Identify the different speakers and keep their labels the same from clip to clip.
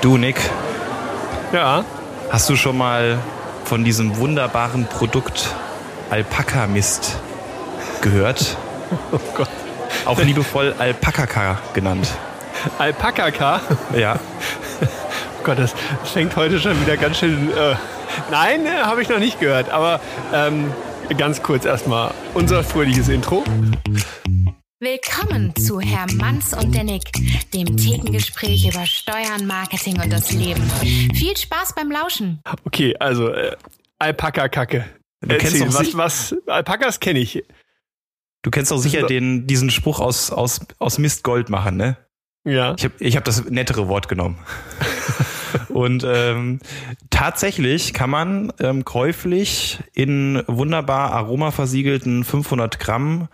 Speaker 1: Du, Nick,
Speaker 2: Ja.
Speaker 1: hast du schon mal von diesem wunderbaren Produkt Alpaka-Mist gehört?
Speaker 2: Oh Gott.
Speaker 1: Auch liebevoll Alpakaka genannt.
Speaker 2: Alpakaka.
Speaker 1: Ja.
Speaker 2: Oh Gott, das, das fängt heute schon wieder ganz schön. Äh, nein, äh, habe ich noch nicht gehört. Aber ähm, ganz kurz erstmal unser fröhliches Intro.
Speaker 3: Willkommen zu Herr Manns und der Nick, dem Thekengespräch über Steuern, Marketing und das Leben. Viel Spaß beim Lauschen.
Speaker 2: Okay, also äh, Alpaka-Kacke.
Speaker 1: Du kennst
Speaker 2: Erzähl,
Speaker 1: doch
Speaker 2: was, was Alpakas kenne ich.
Speaker 1: Du kennst doch sicher den, diesen Spruch aus, aus, aus Mist Gold machen, ne?
Speaker 2: Ja.
Speaker 1: Ich habe ich hab das nettere Wort genommen. Und ähm, tatsächlich kann man ähm, käuflich in wunderbar aromaversiegelten 500 Gramm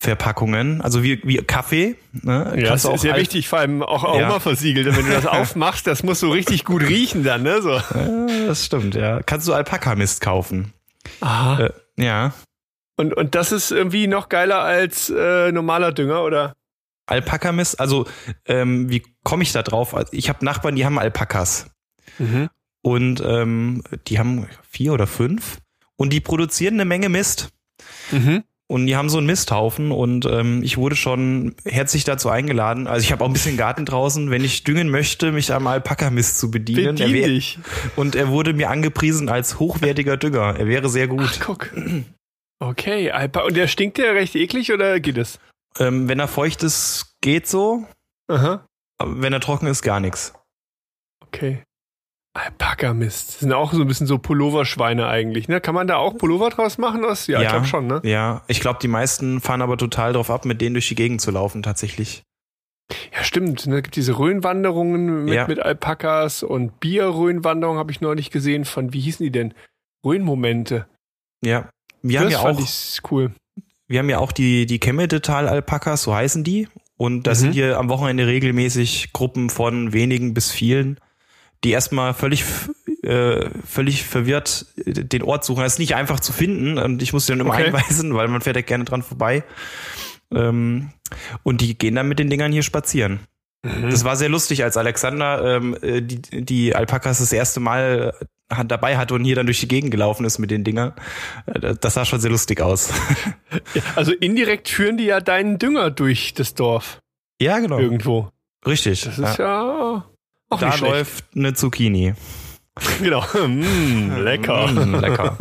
Speaker 1: Verpackungen, also wie, wie Kaffee, ne?
Speaker 2: Ja,
Speaker 1: kannst
Speaker 2: das ist sehr wichtig, vor allem auch aromaversiegelt. Und wenn du das aufmachst, das muss so richtig gut riechen dann, ne? So.
Speaker 1: Ja, das stimmt, ja. Kannst du Alpaka-Mist kaufen.
Speaker 2: Aha.
Speaker 1: Äh, ja.
Speaker 2: Und, und das ist irgendwie noch geiler als äh, normaler Dünger, oder?
Speaker 1: Alpaka-Mist, also ähm, wie komme ich da drauf? Also, Ich habe Nachbarn, die haben Alpakas.
Speaker 2: Mhm.
Speaker 1: Und ähm, die haben vier oder fünf. Und die produzieren eine Menge Mist.
Speaker 2: Mhm.
Speaker 1: Und die haben so einen Misthaufen und ähm, ich wurde schon herzlich dazu eingeladen. Also ich habe auch ein bisschen Garten draußen, wenn ich düngen möchte, mich am Alpaka-Mist zu bedienen.
Speaker 2: Bedien
Speaker 1: Er
Speaker 2: dich.
Speaker 1: und er wurde mir angepriesen als hochwertiger Dünger. Er wäre sehr
Speaker 2: Ach,
Speaker 1: gut.
Speaker 2: guck. Okay, Alpa. Und der stinkt der recht eklig oder geht es?
Speaker 1: Ähm, wenn er feucht ist, geht so.
Speaker 2: Aha.
Speaker 1: Aber wenn er trocken ist, gar nichts.
Speaker 2: Okay. Alpaka-Mist. Das sind auch so ein bisschen so Pulloverschweine eigentlich, ne? Kann man da auch Pullover draus machen? Aus? Ja, ich glaube schon, ne?
Speaker 1: Ja, ich glaube, die meisten fahren aber total drauf ab, mit denen durch die Gegend zu laufen, tatsächlich.
Speaker 2: Ja, stimmt. Ne? Gibt diese Rhönwanderungen mit,
Speaker 1: Ja.
Speaker 2: mit Alpakas und Bier-Rhönwanderungen habe ich neulich gesehen von, wie hießen die denn? Rhönmomente.
Speaker 1: Ja. Wir haben
Speaker 2: das
Speaker 1: ja
Speaker 2: fand
Speaker 1: auch,
Speaker 2: ich cool.
Speaker 1: wir haben ja auch die, die Kemmedetal-Alpakas, so heißen die. Und da
Speaker 2: Mhm.
Speaker 1: sind hier am Wochenende regelmäßig Gruppen von wenigen bis vielen, die erstmal völlig, äh, völlig verwirrt den Ort suchen. Das ist nicht einfach zu finden und ich muss dann immer
Speaker 2: Okay.
Speaker 1: einweisen, weil man fährt ja gerne dran vorbei. Ähm, und die gehen dann mit den Dingern hier spazieren.
Speaker 2: Mhm.
Speaker 1: Das war sehr lustig, als Alexander ähm, äh, die, die Alpakas das erste Mal äh, dabei hatte und hier dann durch die Gegend gelaufen ist mit den Dingern. Äh, Das sah schon sehr lustig aus.
Speaker 2: Also indirekt führen die ja deinen Dünger durch das Dorf
Speaker 1: ja, genau.
Speaker 2: irgendwo.
Speaker 1: Richtig.
Speaker 2: Das ist ja, auch
Speaker 1: da läuft eine Zucchini.
Speaker 2: Genau. Mm, lecker.
Speaker 1: Mm, lecker.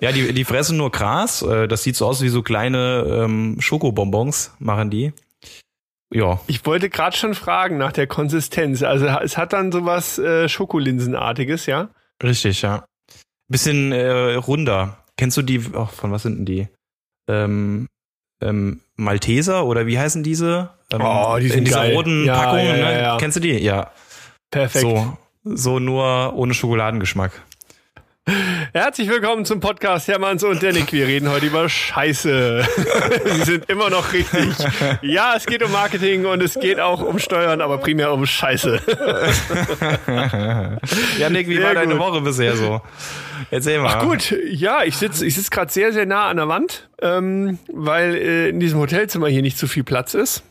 Speaker 1: ja, die, die fressen nur Gras. Äh, Das sieht so aus wie so kleine ähm, Schokobonbons, machen die. Ja,
Speaker 2: Ich wollte gerade schon fragen nach der Konsistenz. Also es hat dann sowas äh, Schokolinsenartiges, ja?
Speaker 1: richtig, ja. Bisschen äh, runder. Kennst du die, oh, von was sind denn die? Ähm, ähm, Malteser oder wie heißen diese? Ähm,
Speaker 2: Oh, die sind
Speaker 1: in dieser
Speaker 2: geil.
Speaker 1: roten
Speaker 2: Ja,
Speaker 1: Packung,
Speaker 2: ja, ja,
Speaker 1: ne?
Speaker 2: ja.
Speaker 1: Kennst du die? Ja.
Speaker 2: Perfekt.
Speaker 1: So, so nur ohne Schokoladengeschmack.
Speaker 2: Herzlich willkommen zum Podcast Hermanns und der Nick. Wir reden heute über Scheiße. Sie sind immer noch richtig. Ja, es geht um Marketing und es geht auch um Steuern, aber primär um Scheiße.
Speaker 1: ja, Nick, wie
Speaker 2: Sehr
Speaker 1: war deine
Speaker 2: gut.
Speaker 1: Woche bisher so? Erzähl mal.
Speaker 2: Ach gut, ja, ich sitze ich sitz gerade sehr, sehr nah an der Wand, ähm, weil äh, in diesem Hotelzimmer hier nicht so viel Platz ist.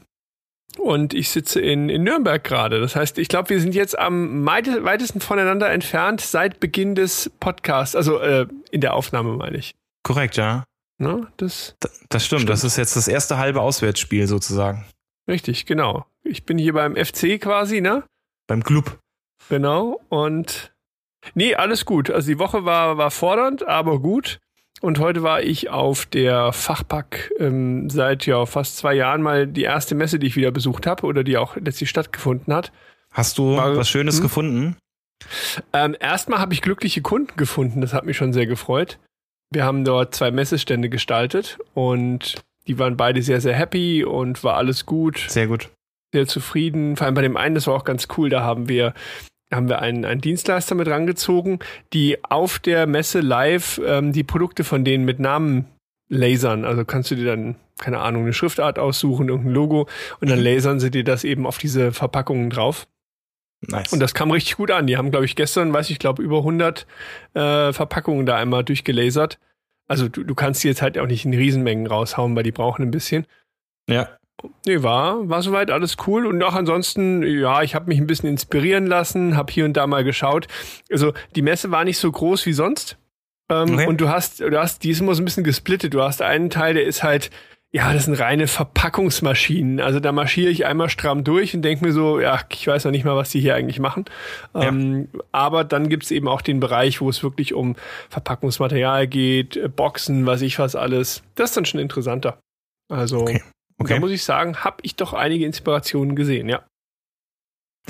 Speaker 2: Und ich sitze in, in Nürnberg gerade. Das heißt, ich glaube, wir sind jetzt am weitesten voneinander entfernt seit Beginn des Podcasts. Also äh, in der Aufnahme meine ich.
Speaker 1: Korrekt, ja.
Speaker 2: Ne? Das
Speaker 1: D- Das stimmt. Das ist jetzt das erste halbe Auswärtsspiel sozusagen.
Speaker 2: richtig, genau. Ich bin hier beim FC quasi, ne?
Speaker 1: Beim Club.
Speaker 2: Genau. Und nee, alles gut. Also die Woche war, war fordernd, aber gut. Und heute war ich auf der Fachpack ähm, seit ja fast zwei Jahren mal die erste Messe, die ich wieder besucht habe oder die auch letztlich stattgefunden hat.
Speaker 1: Hast du
Speaker 2: War-
Speaker 1: was Schönes
Speaker 2: hm?
Speaker 1: gefunden?
Speaker 2: Ähm, erstmal habe ich glückliche Kunden gefunden, das hat mich schon sehr gefreut. Wir haben dort zwei Messestände gestaltet und die waren beide sehr, sehr happy und war alles gut.
Speaker 1: Sehr gut.
Speaker 2: sehr zufrieden. Vor allem bei dem einen, das war auch ganz cool, da haben wir haben wir einen, einen Dienstleister mit rangezogen, die auf der Messe live ähm, die Produkte von denen mit Namen lasern. Also kannst du dir dann, keine Ahnung, eine Schriftart aussuchen, irgendein Logo und dann lasern sie dir das eben auf diese Verpackungen drauf.
Speaker 1: Nice.
Speaker 2: Und das kam richtig gut an. Die haben, glaube ich, gestern, weiß ich, glaube über 100 äh, Verpackungen da einmal durchgelasert. Also du, du kannst die jetzt halt auch nicht in Riesenmengen raushauen, weil die brauchen ein bisschen.
Speaker 1: ja.
Speaker 2: Nee, war, war soweit alles cool. Und auch ansonsten, ja, ich habe mich ein bisschen inspirieren lassen, habe hier und da mal geschaut. Also die Messe war nicht so groß wie sonst. Ähm, okay. Und du hast, du hast, die ist immer so ein bisschen gesplittet. Du hast einen Teil, der ist halt, ja, das sind reine Verpackungsmaschinen. Also da marschiere ich einmal stramm durch und denke mir so, ja, ich weiß noch nicht mal, was die hier eigentlich machen. Ja. Ähm, aber dann gibt's eben auch den Bereich, wo es wirklich um Verpackungsmaterial geht, äh, Boxen, was ich was alles. Das ist dann schon interessanter. Also okay. Okay. da muss ich sagen, habe ich doch einige Inspirationen gesehen, ja.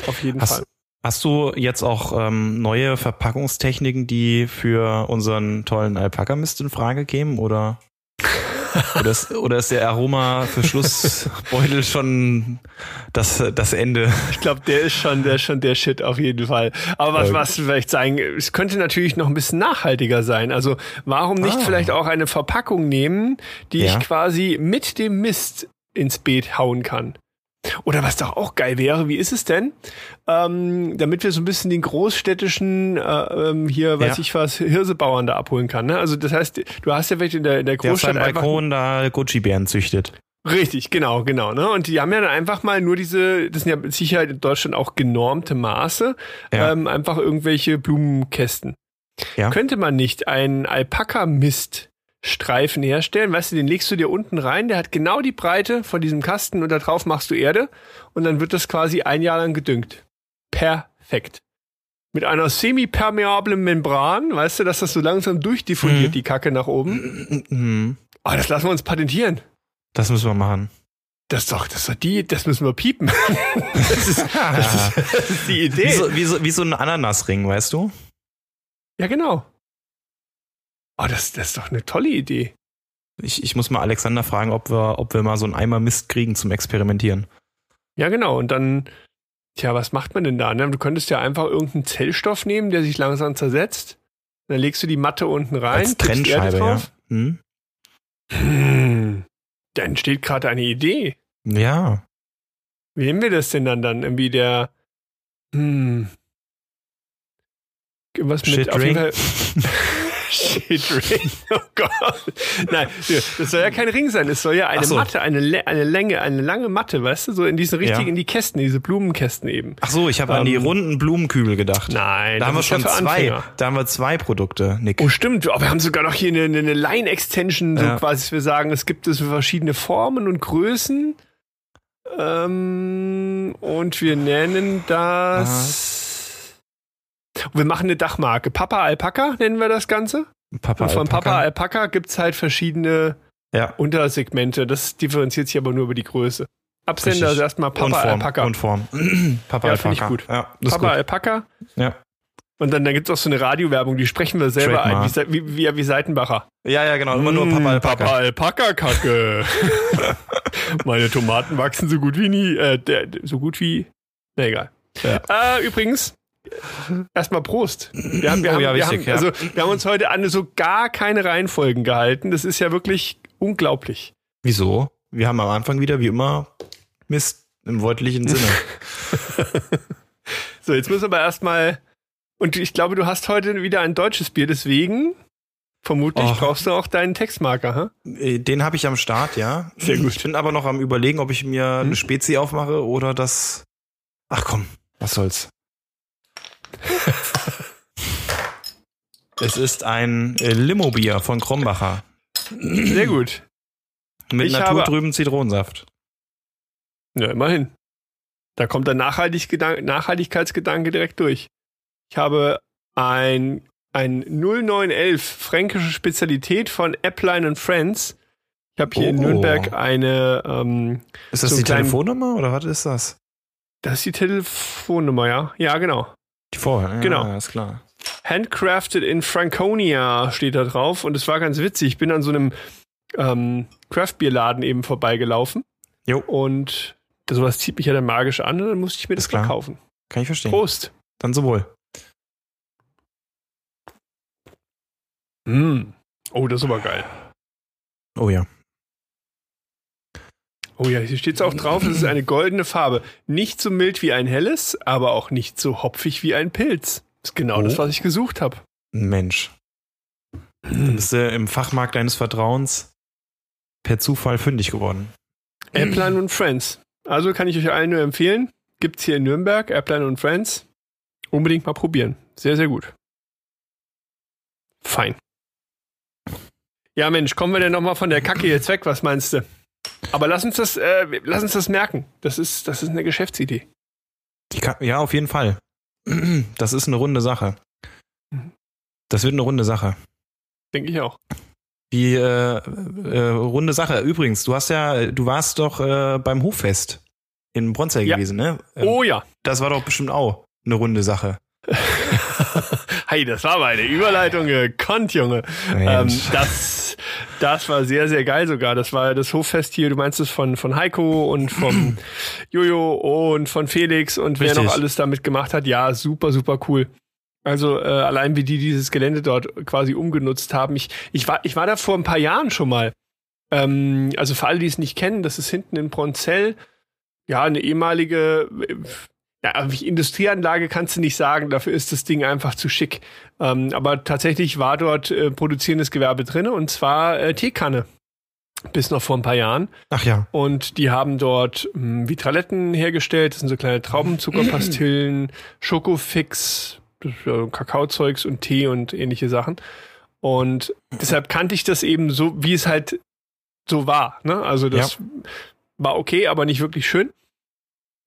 Speaker 2: Auf jeden
Speaker 1: hast,
Speaker 2: Fall.
Speaker 1: Hast du jetzt auch ähm, neue Verpackungstechniken, die für unseren tollen Alpaka-Mist in Frage kämen, oder? oder, ist, oder ist der Aroma-Verschlussbeutel schon das, das Ende?
Speaker 2: Ich glaube, der ist schon, der ist schon der Shit auf jeden Fall. Aber was, was vielleicht sagen, es könnte natürlich noch ein bisschen nachhaltiger sein. Also warum nicht ah. vielleicht auch eine Verpackung nehmen, die ja. ich quasi mit dem Mist ins Beet hauen kann? Oder was doch auch geil wäre, wie ist es denn? Ähm, damit wir so ein bisschen den großstädtischen, äh, ähm, hier, weiß ja. ich was, Hirsebauern da abholen kann. Ne? Also das heißt, du hast ja vielleicht in der, in der Großstadt.
Speaker 1: Der auf Balkon da Gucci-Bären züchtet.
Speaker 2: Richtig, genau, genau. Ne? Und die haben ja dann einfach mal nur diese, das sind ja mit Sicherheit in Deutschland auch genormte Maße, ja. ähm, einfach irgendwelche Blumenkästen. Ja. Könnte man nicht einen Alpaka-Mist Streifen herstellen. Weißt du, den legst du dir unten rein, der hat genau die Breite von diesem Kasten und da drauf machst du Erde und dann wird das quasi ein Jahr lang gedüngt. Perfekt. Mit einer semi-permeablen Membran, weißt du, dass das so langsam durchdiffundiert, mhm. die Kacke nach oben. Mhm. Oh, das lassen wir uns patentieren.
Speaker 1: Das müssen wir machen.
Speaker 2: Das ist doch, das ist doch die, das müssen wir piepen. das, ist, das, ist, das ist die Idee.
Speaker 1: Wie so, wie so, wie so ein Ananasring, weißt du?
Speaker 2: Ja, genau. Oh, das, das ist doch eine tolle Idee.
Speaker 1: Ich, ich muss mal Alexander fragen, ob wir, ob wir mal so einen Eimer Mist kriegen zum Experimentieren.
Speaker 2: Ja, genau. Und dann, tja, was macht man denn da? Ne? Du könntest ja einfach irgendeeinen Zellstoff nehmen, der sich langsam zersetzt. Dann legst du die Matte unten rein. Als
Speaker 1: Trennscheibe, ja. Hm?
Speaker 2: Hm, da entsteht gerade eine Idee.
Speaker 1: Ja.
Speaker 2: Wie nehmen wir das denn dann dann? Irgendwie der, hm, was mit,
Speaker 1: Shit auf jeden Fall,
Speaker 2: Shit-Ring. Oh Gott. Nein, das soll ja kein Ring sein. Es soll ja eine so. Matte, eine, eine Länge, eine lange Matte, weißt du, so in diese richtig, ja. in die Kästen, diese Blumenkästen eben.
Speaker 1: Ach so, ich habe um, an die ähm, runden Blumenkübel gedacht.
Speaker 2: Nein,
Speaker 1: da haben wir schon zwei. Anfänger. Da haben wir zwei Produkte, Nick.
Speaker 2: Oh, stimmt. Aber wir haben sogar noch hier eine, eine Line-Extension, so ja. quasi, wir sagen, es gibt es verschiedene Formen und Größen. Ähm, und wir nennen das. Aha. Und wir machen eine Dachmarke. Papa Alpaka nennen wir das Ganze. Papa und von Alpaka. Papa Alpaka gibt's halt verschiedene ja. Untersegmente. Das differenziert sich aber nur über die Größe. Absender ist erstmal Papa
Speaker 1: und Form,
Speaker 2: Alpaka.
Speaker 1: Und Form.
Speaker 2: Papa ja, Alpaka. ich gut. Ja, Papa gut. Alpaka.
Speaker 1: Ja.
Speaker 2: Und dann, dann gibt's auch so eine Radiowerbung, die sprechen wir selber Trademark. ein, wie, wie, wie, Seitenbacher.
Speaker 1: Ja, ja, genau. Immer nur Papa Alpaka.
Speaker 2: Papa Alpaka-Kacke. Meine Tomaten wachsen so gut wie nie. Äh, der, so gut wie. Na egal. Ja. Äh, übrigens, Erstmal Prost. Wir haben, wir, oh, haben, ja, wir, haben, also, wir haben uns heute an so gar keine Reihenfolgen gehalten. Das ist ja wirklich unglaublich.
Speaker 1: Wieso? Wir haben am Anfang wieder, wie immer, Mist im wörtlichen Sinne.
Speaker 2: so, jetzt müssen wir aber erstmal. Und ich glaube, du hast heute wieder ein deutsches Bier, deswegen vermutlich oh. brauchst du auch deinen Textmarker,
Speaker 1: hä? Den habe ich am Start, ja. Sehr gut. Ich bin aber noch am überlegen, ob ich mir hm? eine Spezi aufmache oder das. Ach komm, was soll's. es ist ein äh, Limo-Bier von Krombacher.
Speaker 2: Sehr gut.
Speaker 1: Mit ich naturtrüben Zitronensaft.
Speaker 2: Ja, immerhin. Da kommt der Nachhaltigkeitsgedanke direkt durch. Ich habe ein, ein 0911 fränkische Spezialität von Appline Friends. Ich habe hier oh. in Nürnberg eine. Ähm,
Speaker 1: ist das so die Telefonnummer oder was ist das?
Speaker 2: Das ist die Telefonnummer, ja. Ja, genau.
Speaker 1: Die vorher, ja,
Speaker 2: genau.
Speaker 1: ist klar.
Speaker 2: Handcrafted in Franconia steht da drauf und es war ganz witzig. Ich bin an so einem ähm, Craftbierladen eben vorbeigelaufen.
Speaker 1: Jo.
Speaker 2: Und sowas zieht mich ja dann magisch an und dann musste ich mir das mal kaufen.
Speaker 1: Kann ich verstehen.
Speaker 2: Prost.
Speaker 1: Dann sowohl.
Speaker 2: Mm. Oh, das ist aber geil.
Speaker 1: Oh ja.
Speaker 2: Oh ja, hier steht es auch drauf, es ist eine goldene Farbe. Nicht so mild wie ein helles, aber auch nicht so hopfig wie ein Pilz. Das ist genau oh. das, was ich gesucht habe.
Speaker 1: Mensch. Dann bist du im Fachmarkt deines Vertrauens per Zufall fündig geworden.
Speaker 2: Appline und Friends. Also kann ich euch allen nur empfehlen. Gibt's hier in Nürnberg, Appline und Friends. Unbedingt mal probieren. Sehr, sehr gut. Fein. Ja, Mensch, kommen wir denn nochmal von der Kacke jetzt weg? Was meinst du? Aber lass uns das, äh, lass uns das merken. Das ist, das ist eine Geschäftsidee.
Speaker 1: Ka ja, auf jeden Fall. Das ist eine runde Sache. Mhm. Das wird eine runde Sache.
Speaker 2: Denke ich auch.
Speaker 1: Die äh, äh, runde Sache. Übrigens, du hast ja, du warst doch äh, beim Hoffest in Bronzei ja. gewesen, ne?
Speaker 2: Ähm, oh ja.
Speaker 1: Das war doch bestimmt auch eine runde Sache.
Speaker 2: hey, das war meine Überleitung gekonnt, Junge. Ähm, das, das war sehr, sehr geil sogar. Das war das Hoffest hier, du meinst es von, von Heiko und vom Jojo und von Felix und Richtig. wer noch alles damit gemacht hat. Ja, super, super cool. Also äh, allein wie die dieses Gelände dort quasi umgenutzt haben. Ich, ich, war, ich war da vor ein paar Jahren schon mal. Ähm, also für alle, die es nicht kennen, das ist hinten in Bronzell. Ja, eine ehemalige ja, Industrieanlage kannst du nicht sagen, dafür ist das Ding einfach zu schick. Ähm, aber tatsächlich war dort äh, produzierendes Gewerbe drin und zwar äh, Teekanne. Bis noch vor ein paar Jahren.
Speaker 1: Ach ja.
Speaker 2: Und die haben dort mh, hm, Vitraletten hergestellt. Das sind so kleine Traubenzuckerpastillen, Schokofix, äh, Kakaozeugs und Tee und ähnliche Sachen. Und deshalb kannte ich das eben so, wie es halt so war. Ne? Also das ja. war okay, aber nicht wirklich schön.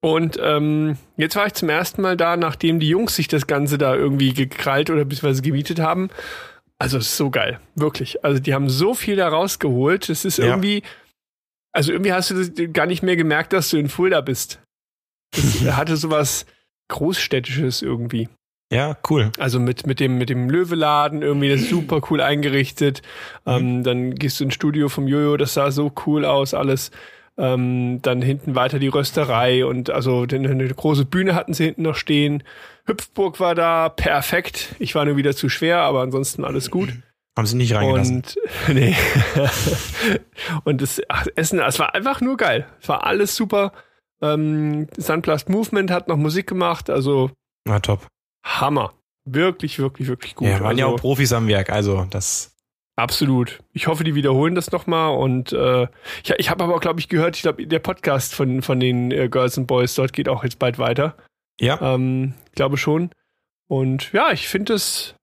Speaker 2: Und ähm, jetzt war ich zum ersten Mal da, nachdem die Jungs sich das Ganze da irgendwie gekrallt oder beziehungsweise gemietet haben. Also es ist so geil, wirklich. Also die haben so viel da rausgeholt. Es ist ja. irgendwie, also irgendwie hast du gar nicht mehr gemerkt, dass du in Fulda bist. Das hatte sowas Großstädtisches irgendwie.
Speaker 1: Ja, cool.
Speaker 2: Also mit, mit dem, mit dem Löweladen irgendwie, das ist super cool eingerichtet. Mhm. Ähm, dann gehst du ins Studio vom Jojo, das sah so cool aus, alles. Ähm, dann hinten weiter die Rösterei und also eine große Bühne hatten sie hinten noch stehen. Hüpfburg war da, perfekt. Ich war nur wieder zu schwer, aber ansonsten alles gut.
Speaker 1: Haben sie nicht reingelassen.
Speaker 2: Und, nee. und das ach, Essen, es war einfach nur geil. Es war alles super. Ähm, Sunblast Movement hat noch Musik gemacht, also.
Speaker 1: Na top.
Speaker 2: Hammer. Wirklich, wirklich, wirklich gut.
Speaker 1: Ja, waren
Speaker 2: also,
Speaker 1: ja auch Profis am Werk, also das.
Speaker 2: Absolut. Ich hoffe, die wiederholen das nochmal. Und äh, ich, ich habe aber auch, glaube ich, gehört, ich glaube, der Podcast von, von den äh, Girls and Boys dort geht auch jetzt bald weiter.
Speaker 1: Ja.
Speaker 2: Ähm, glaube schon. Und ja, ich finde das,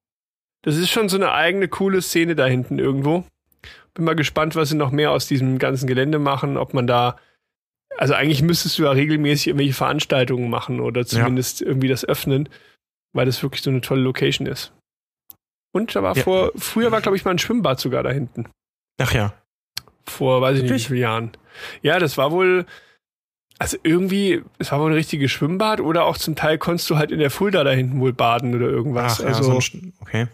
Speaker 2: das ist schon so eine eigene coole Szene da hinten irgendwo. Bin mal gespannt, was sie noch mehr aus diesem ganzen Gelände machen, ob man da, also eigentlich müsstest du ja regelmäßig irgendwelche Veranstaltungen machen oder zumindest ja. irgendwie das öffnen, weil das wirklich so eine tolle Location ist. Und da war ja. vor, früher war, glaube ich, mal ein Schwimmbad sogar da hinten.
Speaker 1: Ach ja.
Speaker 2: Vor, weiß ich nicht, wie viele Jahren. Ja, das war wohl, also irgendwie, es war wohl ein richtiges Schwimmbad oder auch zum Teil konntest du halt in der Fulda da hinten wohl baden oder irgendwas. Ach, also,
Speaker 1: ja, so ein, okay.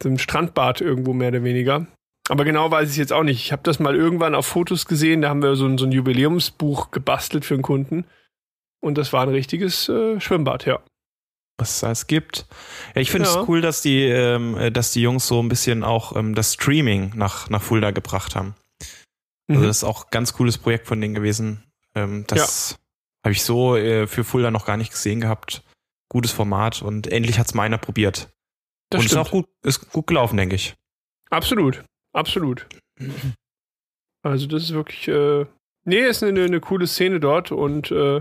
Speaker 2: So ein Strandbad irgendwo mehr oder weniger. Aber genau weiß ich jetzt auch nicht. Ich habe das mal irgendwann auf Fotos gesehen, da haben wir so ein, so ein Jubiläumsbuch gebastelt für einen Kunden. Und das war ein richtiges äh, Schwimmbad, ja
Speaker 1: was es alles gibt. Ja, ich finde es cool, dass die, ähm, äh, dass die Jungs so ein bisschen auch ähm, das Streaming nach, nach Fulda gebracht haben. Also mhm. das ist auch ein ganz cooles Projekt von denen gewesen. Ähm, das ja. habe ich so äh, für Fulda noch gar nicht gesehen gehabt. Gutes Format und endlich hat es mal einer probiert. Das und stimmt. ist auch gut, ist gut gelaufen, denke ich.
Speaker 2: Absolut, absolut. Also das ist wirklich, äh, nee, ist eine, eine coole Szene dort und äh,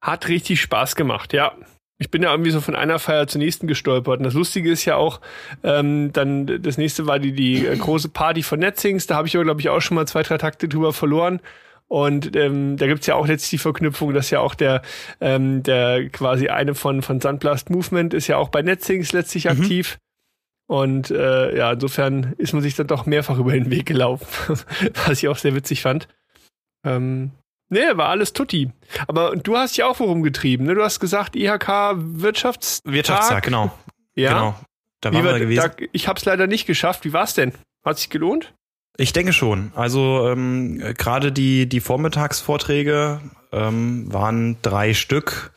Speaker 2: hat richtig Spaß gemacht, ja ich bin ja irgendwie so von einer Feier zur nächsten gestolpert. Und das Lustige ist ja auch, ähm, dann das nächste war die, die äh, große Party von Netzings. Da habe ich aber, glaube ich, auch schon mal zwei, drei Takte drüber verloren. Und ähm, da gibt's ja auch letztlich die Verknüpfung, dass ja auch der, ähm, der quasi eine von, von Sandblast Movement ist ja auch bei Netzings letztlich mhm. aktiv. Und äh, ja, insofern ist man sich dann doch mehrfach über den Weg gelaufen, was ich auch sehr witzig fand. Ähm, Nee, war alles tutti. Aber du hast ja auch worum getrieben, ne? Du hast gesagt, IHK Wirtschaftstag.
Speaker 1: Wirtschaftstag, genau.
Speaker 2: Ja. Genau.
Speaker 1: Da waren wir, wir gewesen.
Speaker 2: Da, ich hab's leider nicht geschafft. Wie war's denn? Hat sich gelohnt?
Speaker 1: Ich denke schon. Also ähm, gerade die, die Vormittagsvorträge ähm, waren drei Stück.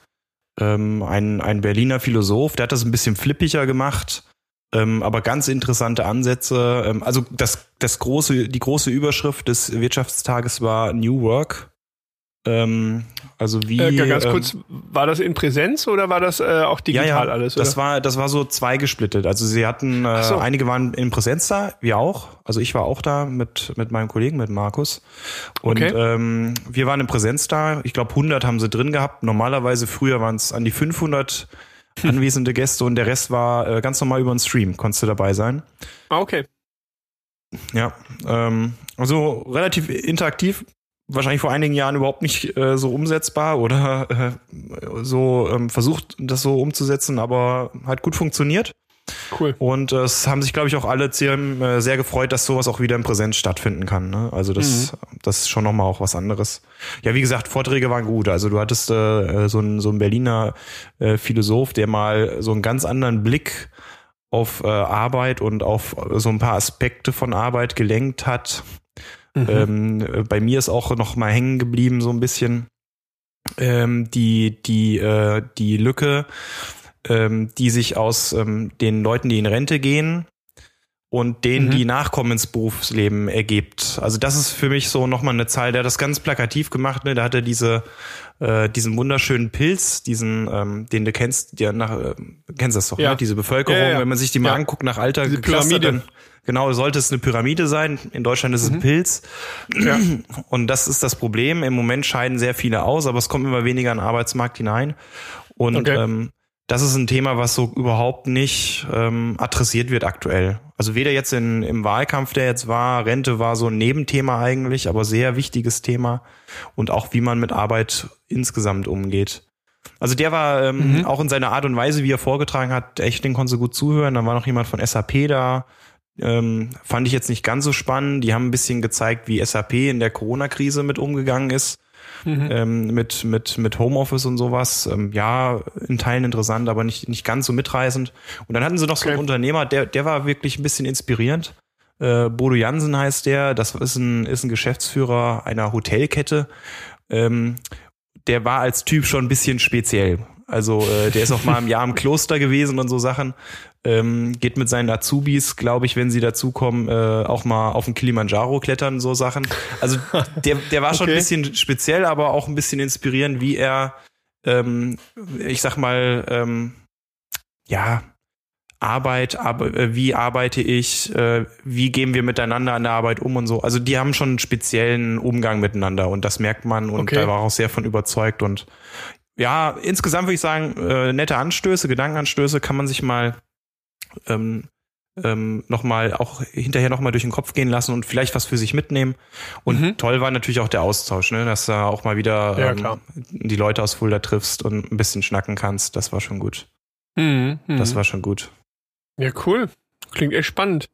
Speaker 1: Ähm, ein, ein Berliner Philosoph, der hat das ein bisschen flippiger gemacht, ähm, aber ganz interessante Ansätze. Ähm, also das, das große, die große Überschrift des Wirtschaftstages war New Work. Ähm, also wie
Speaker 2: Äh, ganz
Speaker 1: ähm,
Speaker 2: kurz, war das in Präsenz oder war das äh, auch digital
Speaker 1: ja, ja,
Speaker 2: alles?
Speaker 1: Das
Speaker 2: oder?
Speaker 1: war, das war so zweigesplittet. Also sie hatten, äh,
Speaker 2: so.
Speaker 1: einige waren in Präsenz da, wir auch. Also ich war auch da mit, mit meinem Kollegen, mit Markus. Und
Speaker 2: Okay.
Speaker 1: ähm, wir waren in Präsenz da. Ich glaube 100 haben sie drin gehabt. Normalerweise früher waren es an die 500 anwesende Gäste und der Rest war äh, ganz normal über den Stream. Konntest du dabei sein.
Speaker 2: ah, okay.
Speaker 1: Ja, ähm, also relativ interaktiv. Wahrscheinlich vor einigen Jahren überhaupt nicht äh, so umsetzbar oder äh, so ähm, versucht, das so umzusetzen, aber hat gut funktioniert.
Speaker 2: Cool.
Speaker 1: Und äh, es haben sich, glaube ich, auch alle sehr, äh, sehr gefreut, dass sowas auch wieder in Präsenz stattfinden kann. Ne? Also das, das ist schon nochmal auch was anderes. Ja, wie gesagt, Vorträge waren gut. Also du hattest äh, so einen so einen Berliner äh, Philosoph, der mal so einen ganz anderen Blick auf äh, Arbeit und auf so ein paar Aspekte von Arbeit gelenkt hat. Ähm, äh, bei mir ist auch noch mal hängen geblieben so ein bisschen ähm, die die äh, die Lücke, ähm, die sich aus ähm, den Leuten, die in Rente gehen und denen,
Speaker 2: Mhm.
Speaker 1: die nachkommen ins Berufsleben ergibt. Also das ist für mich so nochmal eine Zahl, der hat das ganz plakativ gemacht, ne? Da hat er diese, äh, diesen wunderschönen Pilz, diesen, ähm, den du kennst, der nach, äh, kennst das doch,
Speaker 2: Ja.
Speaker 1: ne? Diese Bevölkerung,
Speaker 2: Ja, ja,
Speaker 1: wenn man sich die mal anguckt nach Alter
Speaker 2: Diese Pyramide.
Speaker 1: dann Genau, sollte es eine Pyramide sein. In Deutschland ist es ein Pilz.
Speaker 2: Ja.
Speaker 1: Und das ist das Problem. Im Moment scheiden sehr viele aus, aber es kommt immer weniger in den Arbeitsmarkt hinein. Und
Speaker 2: Okay.
Speaker 1: ähm, das ist ein Thema, was so überhaupt nicht ähm, adressiert wird aktuell. Also weder jetzt in, im Wahlkampf, der jetzt war, Rente war so ein Nebenthema eigentlich, aber sehr wichtiges Thema. Und auch wie man mit Arbeit insgesamt umgeht. Also der war ähm,
Speaker 2: Mhm.
Speaker 1: auch in seiner Art und Weise, wie er vorgetragen hat, echt, den konntest du gut zuhören. Dann war noch jemand von SAP da. Ähm, fand ich jetzt nicht ganz so spannend. Die haben ein bisschen gezeigt, wie SAP in der Corona-Krise mit umgegangen ist.
Speaker 2: Mhm.
Speaker 1: Ähm, mit, mit, mit Homeoffice und sowas. Ähm, ja, in Teilen interessant, aber nicht, nicht ganz so mitreißend. Und dann hatten sie noch so einen
Speaker 2: Okay.
Speaker 1: Unternehmer, der, der war wirklich ein bisschen inspirierend. Äh, Bodo Jansen heißt der. Das ist ein, ist ein Geschäftsführer einer Hotelkette. Ähm, der war als Typ schon ein bisschen speziell. Also äh, der ist auch mal im Jahr im Kloster gewesen und so Sachen. Ähm, geht mit seinen Azubis, glaube ich, wenn sie dazukommen, äh, auch mal auf den Kilimanjaro klettern, so Sachen. Also der, der war schon
Speaker 2: Okay.
Speaker 1: ein bisschen speziell, aber auch ein bisschen inspirierend, wie er, ähm, ich sag mal, ähm, ja, Arbeit, äh, wie arbeite ich, äh, wie gehen wir miteinander an der Arbeit um und so. Also die haben schon einen speziellen Umgang miteinander und das merkt man und
Speaker 2: Okay.
Speaker 1: da war auch sehr von überzeugt und ja, insgesamt würde ich sagen, äh, nette Anstöße, Gedankenanstöße kann man sich mal ähm, ähm, nochmal auch hinterher nochmal durch den Kopf gehen lassen und vielleicht was für sich mitnehmen. Und
Speaker 2: Mhm.
Speaker 1: toll war natürlich auch der Austausch, ne? dass du auch mal wieder
Speaker 2: Ja,
Speaker 1: ähm, die Leute aus Fulda triffst und ein bisschen schnacken kannst. Das war schon gut.
Speaker 2: Mhm. Mhm.
Speaker 1: Das war schon gut.
Speaker 2: Ja, cool. Klingt echt spannend.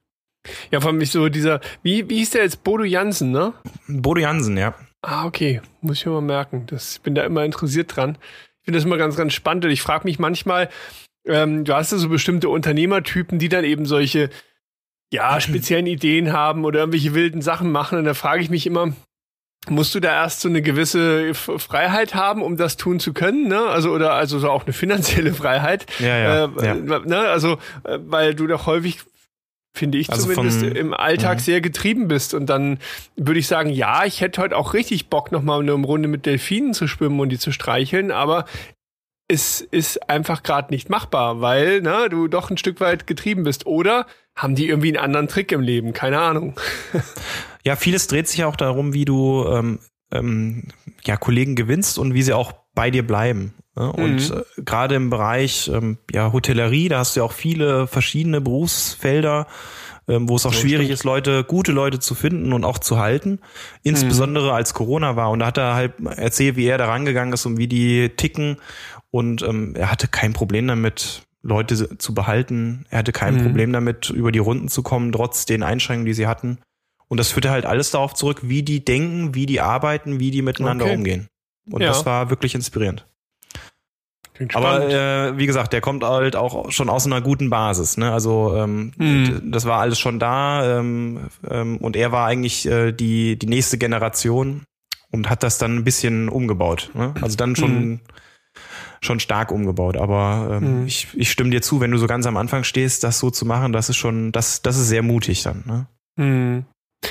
Speaker 2: Ja, vor allem so dieser, wie, wie hieß der jetzt? Bodo Jansen, ne?
Speaker 1: Bodo Jansen, ja.
Speaker 2: Ah, okay. Muss ich mir mal merken. Das, ich bin da immer interessiert dran. Ich finde das immer ganz, ganz spannend. Und ich frage mich manchmal, ähm, du hast ja so bestimmte Unternehmertypen, die dann eben solche, ja, speziellen Ideen haben oder irgendwelche wilden Sachen machen. Und da frage ich mich immer, musst du da erst so eine gewisse Freiheit haben, um das tun zu können, ne? Also, oder also so auch eine finanzielle Freiheit.
Speaker 1: Ja, ja.
Speaker 2: äh,
Speaker 1: ja.
Speaker 2: Ne? Also, äh, weil du doch häufig, finde ich
Speaker 1: Also
Speaker 2: zumindest,
Speaker 1: von-
Speaker 2: im Alltag
Speaker 1: Mhm.
Speaker 2: sehr getrieben bist. Und dann würde ich sagen, ja, ich hätte heute auch richtig Bock, nochmal eine Runde mit Delfinen zu schwimmen und die zu streicheln, aber es ist einfach gerade nicht machbar, weil ne, du doch ein Stück weit getrieben bist. Oder haben die irgendwie einen anderen Trick im Leben? Keine Ahnung.
Speaker 1: Ja, vieles dreht sich auch darum, wie du ähm, ähm, ja, Kollegen gewinnst und wie sie auch bei dir bleiben. Ne? Und
Speaker 2: Mhm.
Speaker 1: äh, gerade im Bereich ähm, ja, Hotellerie, da hast du ja auch viele verschiedene Berufsfelder, ähm, wo es auch
Speaker 2: So,
Speaker 1: schwierig
Speaker 2: stimmt.
Speaker 1: ist, Leute, gute Leute zu finden und auch zu halten. Insbesondere als Corona war. Und da hat er halt erzählt, wie er da rangegangen ist und wie die ticken. Und ähm, er hatte kein Problem damit, Leute zu behalten. Er hatte kein
Speaker 2: Mhm.
Speaker 1: Problem damit, über die Runden zu kommen, trotz den Einschränkungen, die sie hatten. Und das führte halt alles darauf zurück, wie die denken, wie die arbeiten, wie die miteinander
Speaker 2: Okay.
Speaker 1: umgehen. Und
Speaker 2: Ja.
Speaker 1: das war wirklich inspirierend.
Speaker 2: Klingt
Speaker 1: Aber äh, wie gesagt, der kommt halt auch schon aus einer guten Basis. Ne? Also ähm,
Speaker 2: Mhm.
Speaker 1: das war alles schon da ähm, ähm, und er war eigentlich äh, die die nächste Generation und hat das dann ein bisschen umgebaut. Ne? Also dann schon
Speaker 2: Mhm.
Speaker 1: schon stark umgebaut. Aber ähm,
Speaker 2: Mhm.
Speaker 1: ich, ich stimme dir zu, wenn du so ganz am Anfang stehst, das so zu machen, das ist schon das das ist sehr mutig dann. Ne?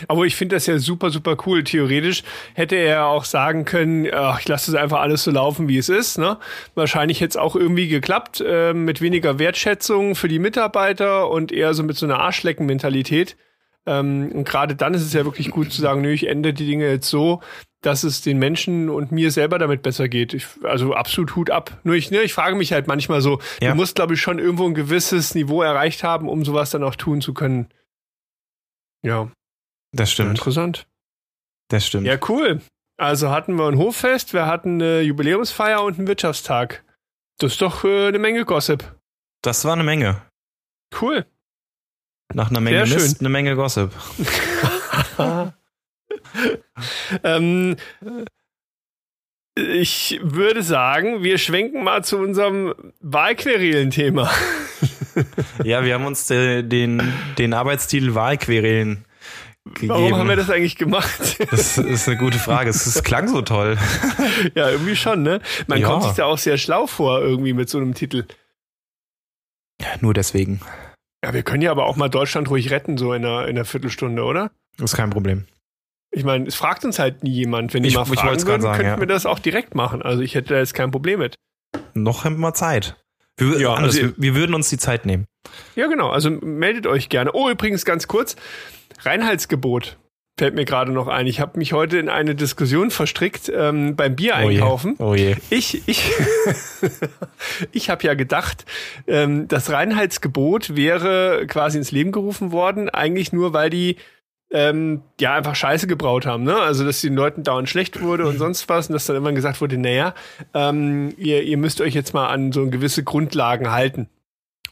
Speaker 2: Aber ich finde das ja super, super cool. Theoretisch hätte er auch sagen können, ach, ich lasse das einfach alles so laufen, wie es ist. Ne? Wahrscheinlich hätte es auch irgendwie geklappt, äh, mit weniger Wertschätzung für die Mitarbeiter und eher so mit so einer Arschlecken-Mentalität. Ähm, und gerade dann ist es ja wirklich gut zu sagen, nö, ich ändere die Dinge jetzt so, dass es den Menschen und mir selber damit besser geht. Ich, also absolut Hut ab. Nur ich, ne, ich frage mich halt manchmal so, ja. du musst, glaube ich, schon irgendwo ein gewisses Niveau erreicht haben, um sowas dann auch tun zu können. Ja.
Speaker 1: Das stimmt.
Speaker 2: Interessant.
Speaker 1: Das stimmt.
Speaker 2: Ja, cool. Also hatten wir ein Hoffest, wir hatten eine Jubiläumsfeier und einen Wirtschaftstag. Das ist doch äh, eine Menge Gossip.
Speaker 1: Das war eine Menge.
Speaker 2: Cool.
Speaker 1: Nach einer Menge
Speaker 2: Sehr
Speaker 1: Mist,
Speaker 2: schön.
Speaker 1: eine Menge Gossip.
Speaker 2: ähm, ich würde sagen, wir schwenken mal zu unserem Wahlquerelen-Thema.
Speaker 1: ja, wir haben uns de, den, den Arbeitstitel Wahlquerelen gegeben.
Speaker 2: Warum haben wir das eigentlich gemacht?
Speaker 1: Das ist eine gute Frage. Es, es klang so toll.
Speaker 2: ja, irgendwie schon, ne? Man
Speaker 1: Ja.
Speaker 2: kommt sich da auch sehr schlau vor, irgendwie mit so einem Titel.
Speaker 1: Nur deswegen.
Speaker 2: Ja, wir können ja aber auch mal Deutschland ruhig retten, so in einer, in einer Viertelstunde, oder?
Speaker 1: Das ist kein Problem.
Speaker 2: Ich meine, es fragt uns halt nie jemand. Wenn die
Speaker 1: Ich-
Speaker 2: mal
Speaker 1: ich wollt's
Speaker 2: fragen
Speaker 1: grad
Speaker 2: würden,
Speaker 1: sagen,
Speaker 2: könnten
Speaker 1: ja.
Speaker 2: wir das auch direkt machen. Also ich hätte da jetzt kein Problem mit.
Speaker 1: Noch haben wir Zeit. Wir,
Speaker 2: Ja,
Speaker 1: anders,
Speaker 2: also-
Speaker 1: wir, wir würden uns die Zeit nehmen.
Speaker 2: Ja, genau. Also meldet euch gerne. Oh, übrigens ganz kurz. Reinheitsgebot fällt mir gerade noch ein. Ich habe mich heute in eine Diskussion verstrickt ähm, beim Bier einkaufen.
Speaker 1: Oh je.
Speaker 2: Ich, ich, ich habe ja gedacht, ähm, das Reinheitsgebot wäre quasi ins Leben gerufen worden, eigentlich nur, weil die ähm, ja einfach Scheiße gebraut haben, ne? Also dass den Leuten dauernd schlecht wurde und sonst was und dass dann immer gesagt wurde, naja, ähm, ihr, ihr müsst euch jetzt mal an so gewisse Grundlagen halten.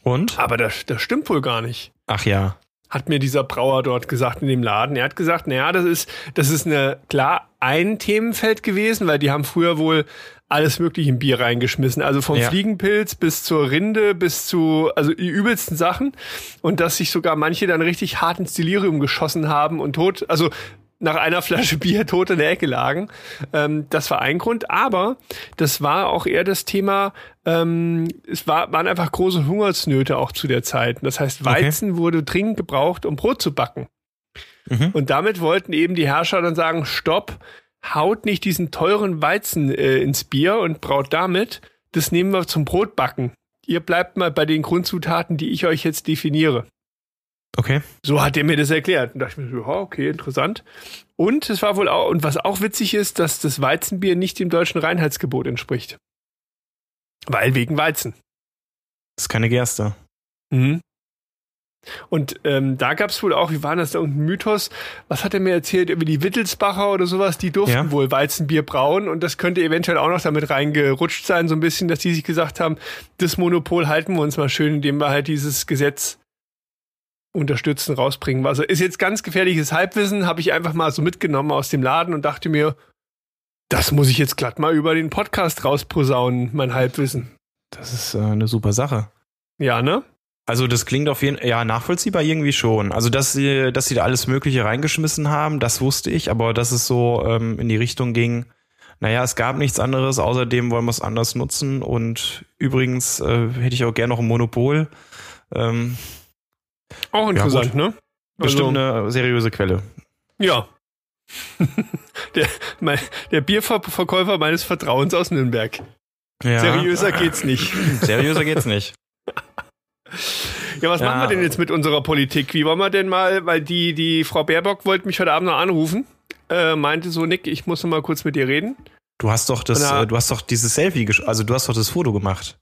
Speaker 1: Und?
Speaker 2: Aber das, das stimmt wohl gar nicht
Speaker 1: Ach ja.
Speaker 2: Hat mir dieser Brauer dort gesagt in dem Laden. Er hat gesagt, naja, das ist, das ist eine, klar, ein Themenfeld gewesen, weil die haben früher wohl alles mögliche in Bier reingeschmissen. Also vom
Speaker 1: Ja.
Speaker 2: Fliegenpilz bis zur Rinde, bis zu, also die übelsten Sachen. Und dass sich sogar manche dann richtig hart ins Delirium geschossen haben und tot, also nach einer Flasche Bier tot in der Ecke lagen. Ähm, das war ein Grund. Aber das war auch eher das Thema, ähm, es war, waren einfach große Hungersnöte auch zu der Zeit. Das heißt,
Speaker 1: Okay.
Speaker 2: Weizen wurde dringend gebraucht, um Brot zu backen.
Speaker 1: Mhm.
Speaker 2: Und damit wollten eben die Herrscher dann sagen, stopp, haut nicht diesen teuren Weizen äh, ins Bier und braut damit, das nehmen wir zum Brotbacken. Ihr bleibt mal bei den Grundzutaten, die ich euch jetzt definiere.
Speaker 1: Okay.
Speaker 2: So hat er mir das erklärt. Und dachte ich mir so, ja, okay, interessant. Und es war wohl auch, und was auch witzig ist, dass das Weizenbier nicht dem deutschen Reinheitsgebot entspricht. Weil wegen Weizen.
Speaker 1: Das ist keine Gerste.
Speaker 2: Mhm. Und ähm, da gab es wohl auch, wie war das da irgendein Mythos? Was hat er mir erzählt über die Wittelsbacher oder sowas? Die durften
Speaker 1: Ja.
Speaker 2: wohl Weizenbier brauen und das könnte eventuell auch noch damit reingerutscht sein, so ein bisschen, dass die sich gesagt haben, das Monopol halten wir uns mal schön, indem wir halt dieses Gesetz unterstützen, rausbringen. Also ist jetzt ganz gefährliches Halbwissen, habe ich einfach mal so mitgenommen aus dem Laden und dachte mir, das muss ich jetzt glatt mal über den Podcast rausposaunen, mein Halbwissen.
Speaker 1: Das ist äh, eine super Sache.
Speaker 2: Ja, ne?
Speaker 1: Also das klingt auf jeden Fall, ja, nachvollziehbar irgendwie schon. Also dass sie, dass sie da alles Mögliche reingeschmissen haben, das wusste ich, aber dass es so ähm, in die Richtung ging, naja, es gab nichts anderes, außerdem wollen wir es anders nutzen und übrigens äh, hätte ich auch gerne noch ein Monopol. Ähm,
Speaker 2: Auch interessant, ne?
Speaker 1: bestimmt eine seriöse Quelle.
Speaker 2: Ja. der, mein, der Bierverkäufer meines Vertrauens aus Nürnberg.
Speaker 1: Ja.
Speaker 2: Seriöser geht's nicht.
Speaker 1: Seriöser geht's nicht.
Speaker 2: Ja, was
Speaker 1: Ja.
Speaker 2: machen wir denn jetzt mit unserer Politik? Wie wollen wir denn mal, weil die, die Frau Baerbock wollte mich heute Abend noch anrufen, äh, meinte so, Nick, ich muss noch mal kurz mit dir reden.
Speaker 1: Du hast doch das,
Speaker 2: Na.
Speaker 1: äh, du hast doch dieses Selfie, also du hast doch das Foto gemacht.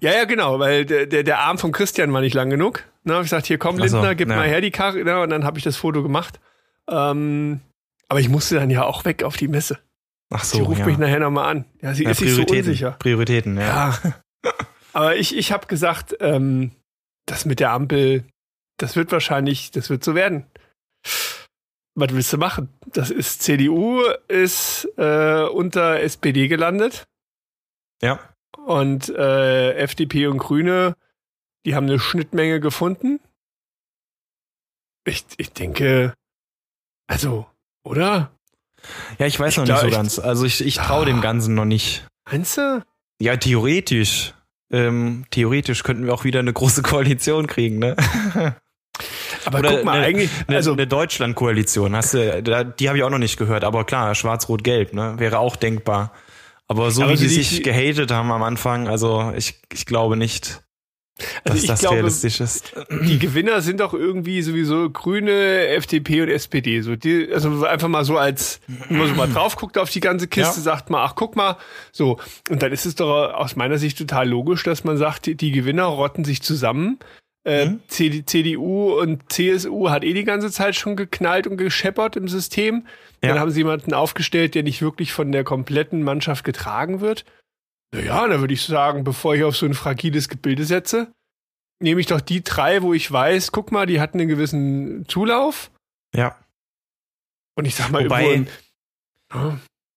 Speaker 2: Ja, ja, genau, weil der, der, der Arm vom Christian war nicht lang genug. Na, hab ich gesagt, hier komm,
Speaker 1: Ach so,
Speaker 2: Lindner, gib
Speaker 1: ja.
Speaker 2: mal her die Karre. Na, und dann habe ich das Foto gemacht. Ähm, aber ich musste dann ja auch weg auf die Messe.
Speaker 1: Ach so,
Speaker 2: sie ruft
Speaker 1: ja.
Speaker 2: mich nachher nochmal an. Ja, sie
Speaker 1: ja,
Speaker 2: ist sich so
Speaker 1: Prioritäten,
Speaker 2: unsicher.
Speaker 1: Prioritäten, ja.
Speaker 2: Ja. Aber ich, ich habe gesagt, ähm, das mit der Ampel, das wird wahrscheinlich, das wird so werden. Was willst du machen? Das ist CDU ist äh, unter SPD gelandet
Speaker 1: Ja.
Speaker 2: und äh, FDP und Grüne, die haben eine Schnittmenge gefunden. Ich, ich denke, also, oder?
Speaker 1: Ja, ich weiß
Speaker 2: Ich
Speaker 1: noch
Speaker 2: glaub,
Speaker 1: nicht so ganz. Also ich, ich traue dem
Speaker 2: Ah.
Speaker 1: Ganzen noch nicht.
Speaker 2: Meinst du?
Speaker 1: Ja, theoretisch. Ähm, theoretisch könnten wir auch wieder eine große Koalition kriegen, ne?
Speaker 2: Aber
Speaker 1: Oder
Speaker 2: guck mal,
Speaker 1: eine,
Speaker 2: eigentlich,
Speaker 1: eine,
Speaker 2: also
Speaker 1: eine Deutschland-Koalition, hast du, da, die habe ich auch noch nicht gehört, aber klar, Schwarz-Rot-Gelb, ne, wäre auch denkbar. Aber so
Speaker 2: Aber
Speaker 1: wie die
Speaker 2: die-
Speaker 1: sich gehatet haben am Anfang, also ich, ich glaube nicht,
Speaker 2: Also
Speaker 1: dass das
Speaker 2: glaube,
Speaker 1: realistisch ist.
Speaker 2: die Gewinner sind doch irgendwie sowieso Grüne, FDP und SPD. So die, also einfach mal so als, wenn man so mal drauf guckt auf die ganze Kiste,
Speaker 1: Ja.
Speaker 2: sagt man, ach guck mal, so. Und dann ist es doch aus meiner Sicht total logisch, dass man sagt, die, die Gewinner rotten sich zusammen. Äh,
Speaker 1: Mhm.
Speaker 2: CD, CDU und CSU hat eh die ganze Zeit schon geknallt und gescheppert im System.
Speaker 1: Ja.
Speaker 2: Dann haben sie jemanden aufgestellt, der nicht wirklich von der kompletten Mannschaft getragen wird. Naja, da würde ich sagen, bevor ich auf so ein fragiles Gebilde setze, nehme ich doch die drei, wo ich weiß, guck mal, die hatten einen gewissen Zulauf.
Speaker 1: Ja.
Speaker 2: Und ich sag mal,
Speaker 1: Wobei-
Speaker 2: ein-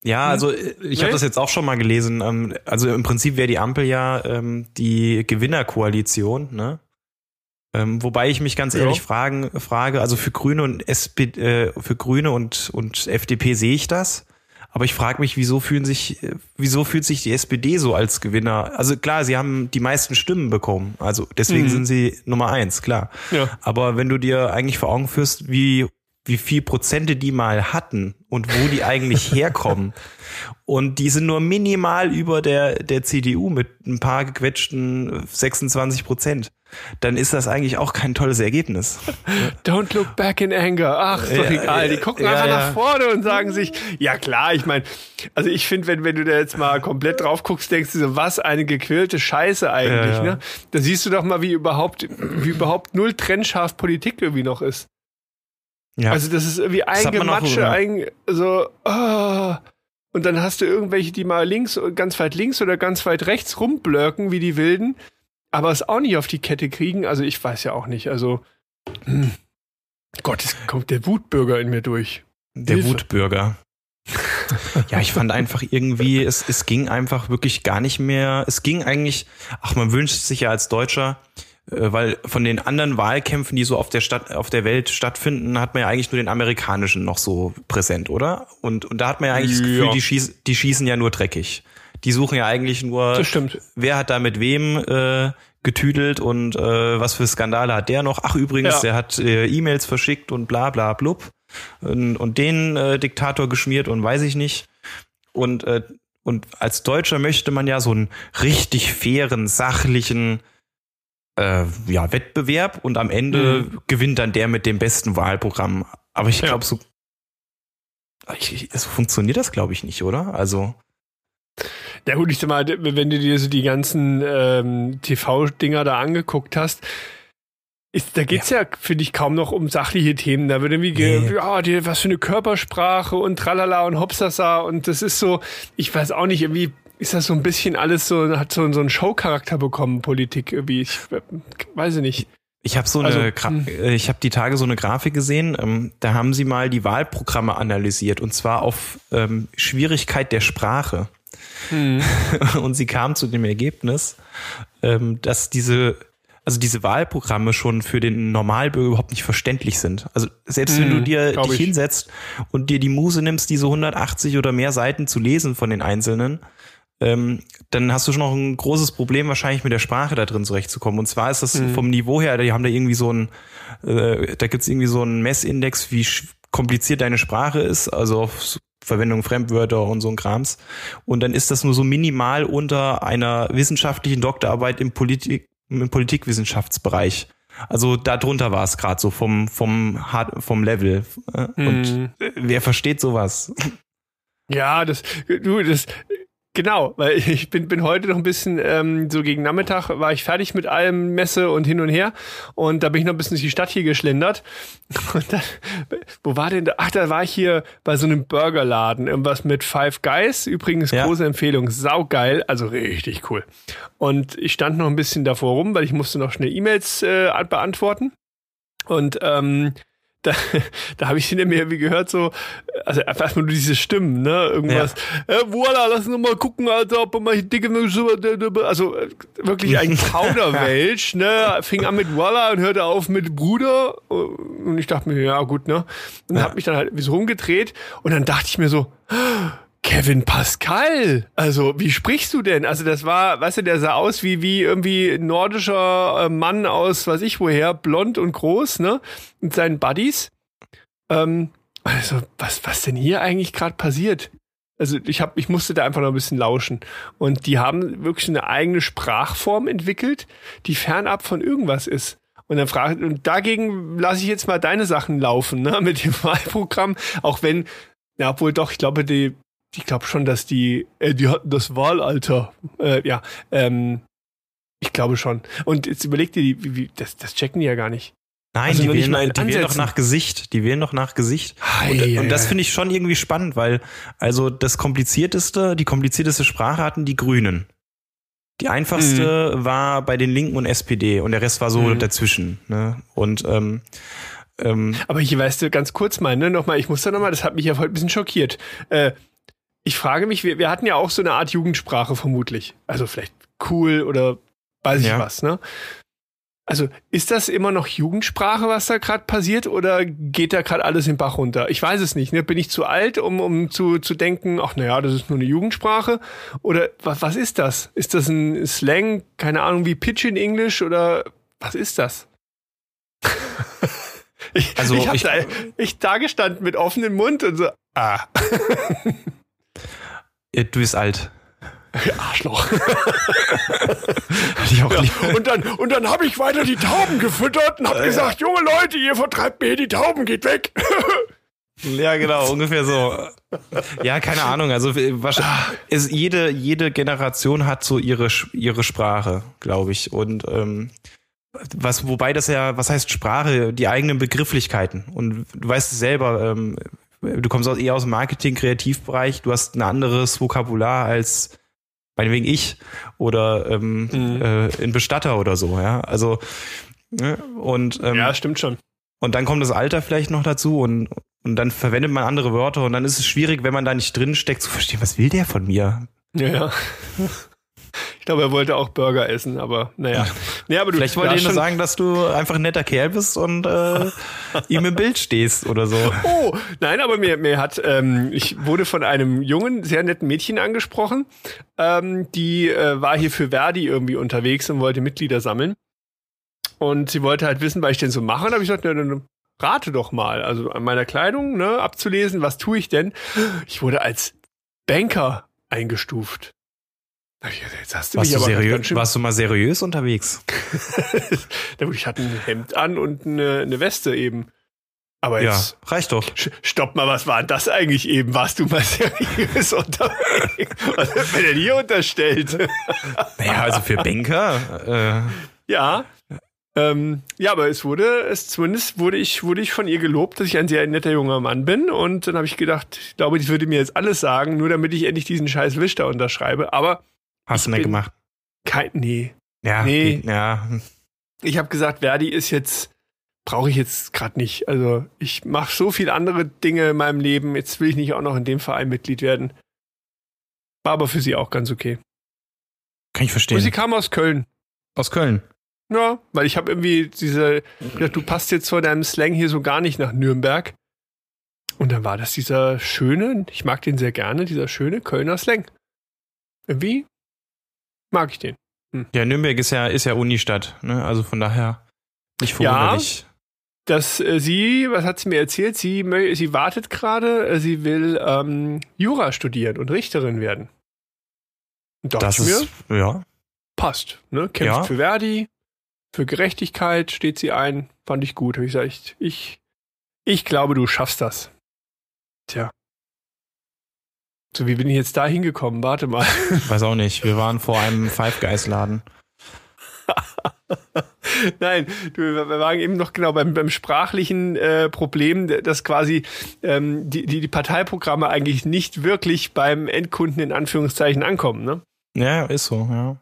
Speaker 1: Ja, also äh, ich habe das jetzt auch schon mal gelesen. Ähm, also im Prinzip wäre die Ampel ja ähm, die Gewinnerkoalition, ne? Ähm, wobei ich mich ganz
Speaker 2: Ja.
Speaker 1: ehrlich fragen, frage, also für Grüne und SP, äh, für Grüne und, und FDP sehe ich das. Aber ich frage mich, wieso fühlen sich, äh, wieso fühlt sich die SPD so als Gewinner? Also klar, sie haben die meisten Stimmen bekommen. Also deswegen
Speaker 2: Mhm.
Speaker 1: sind sie Nummer eins, klar.
Speaker 2: ja.
Speaker 1: Aber wenn du dir eigentlich vor Augen führst, wie, wie viel Prozente die mal hatten und wo die eigentlich herkommen, und die sind nur minimal über der, der CDU mit ein paar gequetschten 26 Prozent, dann ist das eigentlich auch kein tolles Ergebnis.
Speaker 2: Don't look back in anger. Ach, doch
Speaker 1: Ja,
Speaker 2: egal. Die gucken
Speaker 1: ja,
Speaker 2: einfach
Speaker 1: ja.
Speaker 2: nach vorne und sagen sich, ja klar, ich meine, also ich finde, wenn, wenn du da jetzt mal komplett drauf guckst, denkst du so, was eine gequälte Scheiße eigentlich, ne? Da siehst du doch mal, wie überhaupt, wie überhaupt null trennscharf Politik irgendwie noch ist.
Speaker 1: Ja,
Speaker 2: Also das ist irgendwie Eingematsche, ein, so, ah. und dann hast du irgendwelche, die mal links, ganz weit links oder ganz weit rechts rumblöcken, wie die Wilden, aber es auch nicht auf die Kette kriegen. Also ich weiß ja auch nicht, also, hm. Gott, es kommt der Wutbürger in mir durch.
Speaker 1: der
Speaker 2: Hilfe.
Speaker 1: Wutbürger. ja, ich fand einfach irgendwie, es, es ging einfach wirklich gar nicht mehr. Es ging eigentlich, ach, man wünscht sich ja als Deutscher, äh, weil von den anderen Wahlkämpfen, die so auf der Stadt, auf der Welt stattfinden, hat man ja eigentlich nur den amerikanischen noch so präsent, oder? Und, und da hat man ja eigentlich das Gefühl,
Speaker 2: Ja.
Speaker 1: die, schieß, die schießen ja nur dreckig. Die suchen ja eigentlich nur, wer hat da mit wem äh, getüdelt und äh, was für Skandale hat der noch? Ach übrigens,
Speaker 2: Ja.
Speaker 1: der hat äh, E-Mails verschickt und bla bla blub und, und den äh, Diktator geschmiert und weiß ich nicht. Und äh, und als Deutscher möchte man ja so einen richtig fairen, sachlichen äh, ja, Wettbewerb und am Ende gewinnt dann der mit dem besten Wahlprogramm. Aber ich
Speaker 2: Ja.
Speaker 1: glaube, so, ich, ich, so funktioniert das, glaube ich, nicht, oder? Also,
Speaker 2: Ja gut, ich sag mal, wenn du dir so die ganzen ähm, TV-Dinger da angeguckt hast, ist, da geht's ja, finde ich, kaum noch um sachliche Themen. Da wird irgendwie, ge
Speaker 1: Nee.
Speaker 2: ja, die, was für eine Körpersprache und tralala und hopsasa und das ist so, ich weiß auch nicht, irgendwie ist das so ein bisschen alles so, hat so, so einen Showcharakter bekommen, Politik irgendwie. Ich äh, weiß ich nicht.
Speaker 1: Ich habe so eine,
Speaker 2: Also,
Speaker 1: Gra-
Speaker 2: hm.
Speaker 1: äh, ich habe die Tage so eine Grafik gesehen. Ähm, da haben sie mal die Wahlprogramme analysiert und zwar auf ähm, Schwierigkeit der Sprache.
Speaker 2: Hm.
Speaker 1: Und sie kam zu dem Ergebnis, ähm, dass diese, also diese Wahlprogramme schon für den Normalbürger überhaupt nicht verständlich sind. Also selbst wenn du dir
Speaker 2: glaub
Speaker 1: dich
Speaker 2: ich.
Speaker 1: hinsetzt und dir die Muse nimmst, diese 180 oder mehr Seiten zu lesen von den einzelnen, ähm, dann hast du schon noch ein großes Problem wahrscheinlich mit der Sprache da drin zurechtzukommen. Und zwar ist das
Speaker 2: Mhm.
Speaker 1: vom Niveau her, die haben da irgendwie so ein, äh, da gibt's irgendwie so einen Messindex, wie kompliziert deine Sprache ist, also auf Verwendung Fremdwörter und so ein Krams. Und dann ist das nur so minimal unter einer wissenschaftlichen Doktorarbeit im Politik, im Politikwissenschaftsbereich. Also darunter war es gerade so vom vom Hard, vom Level. Und äh, wer versteht sowas?
Speaker 2: Ja, das, du, das, genau, weil ich bin, bin heute noch ein bisschen, ähm, so gegen Nachmittag war ich fertig mit allem Messe und hin und her. Und da bin ich noch ein bisschen durch die Stadt hier geschlendert. Und dann, wo war denn da? Ach, da war ich hier bei so einem Burgerladen, irgendwas mit Five Guys, übrigens
Speaker 1: Ja.
Speaker 2: große Empfehlung, saugeil, also richtig cool. Und ich stand noch ein bisschen davor rum, weil ich musste noch schnell E-Mails äh, beantworten. Und, ähm, da, da habe ich hinter mir irgendwie gehört, so, also einfach erstmal nur diese Stimmen, ne? Irgendwas. Ja. Äh, voila, lass uns mal gucken, Alter, ob hier dicke also äh, wirklich ein Kauderwelsch, ne? Fing an mit voila und hörte auf mit Bruder. Und ich dachte mir, ja gut, ne? Und
Speaker 1: Ja.
Speaker 2: hab mich dann halt wie so rumgedreht und dann dachte ich mir so, Kevin Pascal. Also, wie sprichst du denn? Also, das war, weißt du, der sah aus wie, wie irgendwie nordischer äh, Mann aus, weiß ich woher, blond und groß, ne? Mit seinen Buddies. Ähm, also, was, was denn hier eigentlich gerade passiert? Also, ich hab, ich musste da einfach noch ein bisschen lauschen. Und die haben wirklich eine eigene Sprachform entwickelt, die fernab von irgendwas ist. Und dann frage und dagegen lasse ich jetzt mal deine Sachen laufen, ne, mit dem Wahlprogramm, auch wenn, ja, obwohl doch, ich glaube, die, ich glaube schon, dass die, äh, die hatten das Wahlalter, äh, ja, ähm, ich glaube schon. Und jetzt überleg dir, wie, wie, das, das checken die ja gar nicht.
Speaker 1: Nein,
Speaker 2: Also
Speaker 1: die,
Speaker 2: nicht
Speaker 1: wählen,
Speaker 2: in
Speaker 1: die wählen doch nach Gesicht. Die wählen doch nach Gesicht. Und,
Speaker 2: Ei,
Speaker 1: und
Speaker 2: ei,
Speaker 1: das finde ich schon irgendwie spannend, weil also das komplizierteste, die komplizierteste Sprache hatten die Grünen. Die einfachste war bei den Linken und SPD und der Rest war so
Speaker 2: Mhm.
Speaker 1: dazwischen. Ne? Und ähm, ähm,
Speaker 2: Aber hier weißt du, ganz kurz mal, ne, nochmal, ich muss da nochmal, das hat mich ja heute ein bisschen schockiert. Äh, ich frage mich, wir, wir hatten ja auch so eine Art Jugendsprache vermutlich. Also vielleicht cool oder weiß ich
Speaker 1: Ja.
Speaker 2: was, ne? Also ist das immer noch Jugendsprache, was da gerade passiert, oder geht da gerade alles im Bach runter? Ich weiß es nicht. Ne? Bin ich zu alt, um, um zu, zu denken, ach naja, das ist nur eine Jugendsprache? Oder was, was ist das? Ist das ein Slang, keine Ahnung, wie Pidgin English oder was ist das? ich,
Speaker 1: Also
Speaker 2: ich,
Speaker 1: ich-
Speaker 2: da, ich da gestanden mit offenem Mund und so, ah,
Speaker 1: du bist alt.
Speaker 2: Arschloch.
Speaker 1: Hatte ich auch
Speaker 2: Ja, und dann, und dann habe ich weiter die Tauben gefüttert und habe gesagt, junge Leute, ihr vertreibt mir die Tauben, geht weg.
Speaker 1: Ja, genau, ungefähr so. Ja, keine Ahnung. Also wahrscheinlich, ist, jede, jede Generation hat so ihre, ihre Sprache, glaube ich. Und ähm, was, wobei das ja, was heißt Sprache, die eigenen Begrifflichkeiten. Und du weißt es selber, ähm, du kommst aus, eher aus dem Marketing, Kreativbereich, du hast ein anderes Vokabular als meinetwegen ich oder ähm,
Speaker 2: Mhm.
Speaker 1: äh, ein Bestatter oder so, ja. Also ne? und ähm,
Speaker 2: Ja, stimmt schon.
Speaker 1: und dann kommt das Alter vielleicht noch dazu und, und dann verwendet man andere Wörter und dann ist es schwierig, wenn man da nicht drin steckt, zu verstehen, was will der von mir?
Speaker 2: Ja, ja. Ich glaube, er wollte auch Burger essen, aber naja. Nee, aber du,
Speaker 1: Vielleicht wollte ich nur sagen, dass du einfach ein netter Kerl bist und äh, ihm im Bild stehst oder so.
Speaker 2: Oh, nein, aber mir, mir hat, ähm, ich wurde von einem jungen, sehr netten Mädchen angesprochen. Ähm, die äh, war hier für Verdi irgendwie unterwegs und wollte Mitglieder sammeln. Und sie wollte halt wissen, was ich denn so mache. Und da habe ich gesagt, na, dann rate doch mal. Also an meiner Kleidung, ne, abzulesen, was tue ich denn? Ich wurde als Banker eingestuft. Da hab ich gesagt, Jetzt hast du
Speaker 1: Warst
Speaker 2: mich
Speaker 1: du, seriös, warst du mal seriös unterwegs?
Speaker 2: Ich hatte ein Hemd an und eine, eine Weste eben. Aber
Speaker 1: Ja,
Speaker 2: jetzt,
Speaker 1: reicht doch.
Speaker 2: stopp mal, was war das eigentlich eben? Warst du mal seriös unterwegs? Was wird mir denn hier unterstellt?
Speaker 1: Naja, also für Banker, äh,
Speaker 2: ja. Ähm, ja, aber es wurde, es zumindest wurde ich, wurde ich von ihr gelobt, dass ich ein sehr netter junger Mann bin. Und dann habe ich gedacht, ich glaube, die würde mir jetzt alles sagen, nur damit ich endlich diesen scheiß Wisch da unterschreibe. Aber
Speaker 1: hast du nicht
Speaker 2: bin-
Speaker 1: gemacht.
Speaker 2: kein, nee.
Speaker 1: Ja,
Speaker 2: Nee.
Speaker 1: geht- ja.
Speaker 2: ich habe gesagt, Verdi ist jetzt, brauche ich jetzt gerade nicht. Also ich mache so viel andere Dinge in meinem Leben. Jetzt will ich nicht auch noch in dem Verein Mitglied werden. War aber für sie auch ganz okay.
Speaker 1: Kann ich
Speaker 2: Und
Speaker 1: verstehen.
Speaker 2: sie kam aus Köln.
Speaker 1: Aus Köln.
Speaker 2: Ja, weil ich habe irgendwie diese, ja, du passt jetzt vor deinem Slang hier so gar nicht nach Nürnberg. Und dann war das dieser schöne, ich mag den sehr gerne, dieser schöne Kölner Slang. Irgendwie mag ich den.
Speaker 1: Ja, Nürnberg ist ja, ist ja Unistadt, ne? Also von daher nicht verwunderlich.
Speaker 2: dass äh, sie, was hat sie mir erzählt? Sie, sie wartet gerade, äh, sie will ähm, Jura studieren und Richterin werden. Und
Speaker 1: Das
Speaker 2: mir,
Speaker 1: ist, ja.
Speaker 2: passt. Ne? Kämpft
Speaker 1: Ja.
Speaker 2: für Verdi, für Gerechtigkeit steht sie ein. Fand ich gut. Hab ich gesagt, ich, ich, ich glaube, du schaffst das. Tja. So, wie bin ich jetzt da hingekommen? Warte mal.
Speaker 1: Weiß auch nicht. Wir waren vor einem Five Guys Laden.
Speaker 2: Nein, du, wir waren eben noch genau beim, beim sprachlichen äh, Problem, dass quasi ähm, die, die, die Parteiprogramme eigentlich nicht wirklich beim Endkunden in Anführungszeichen ankommen. Ne?
Speaker 1: Ja, ist so, ja.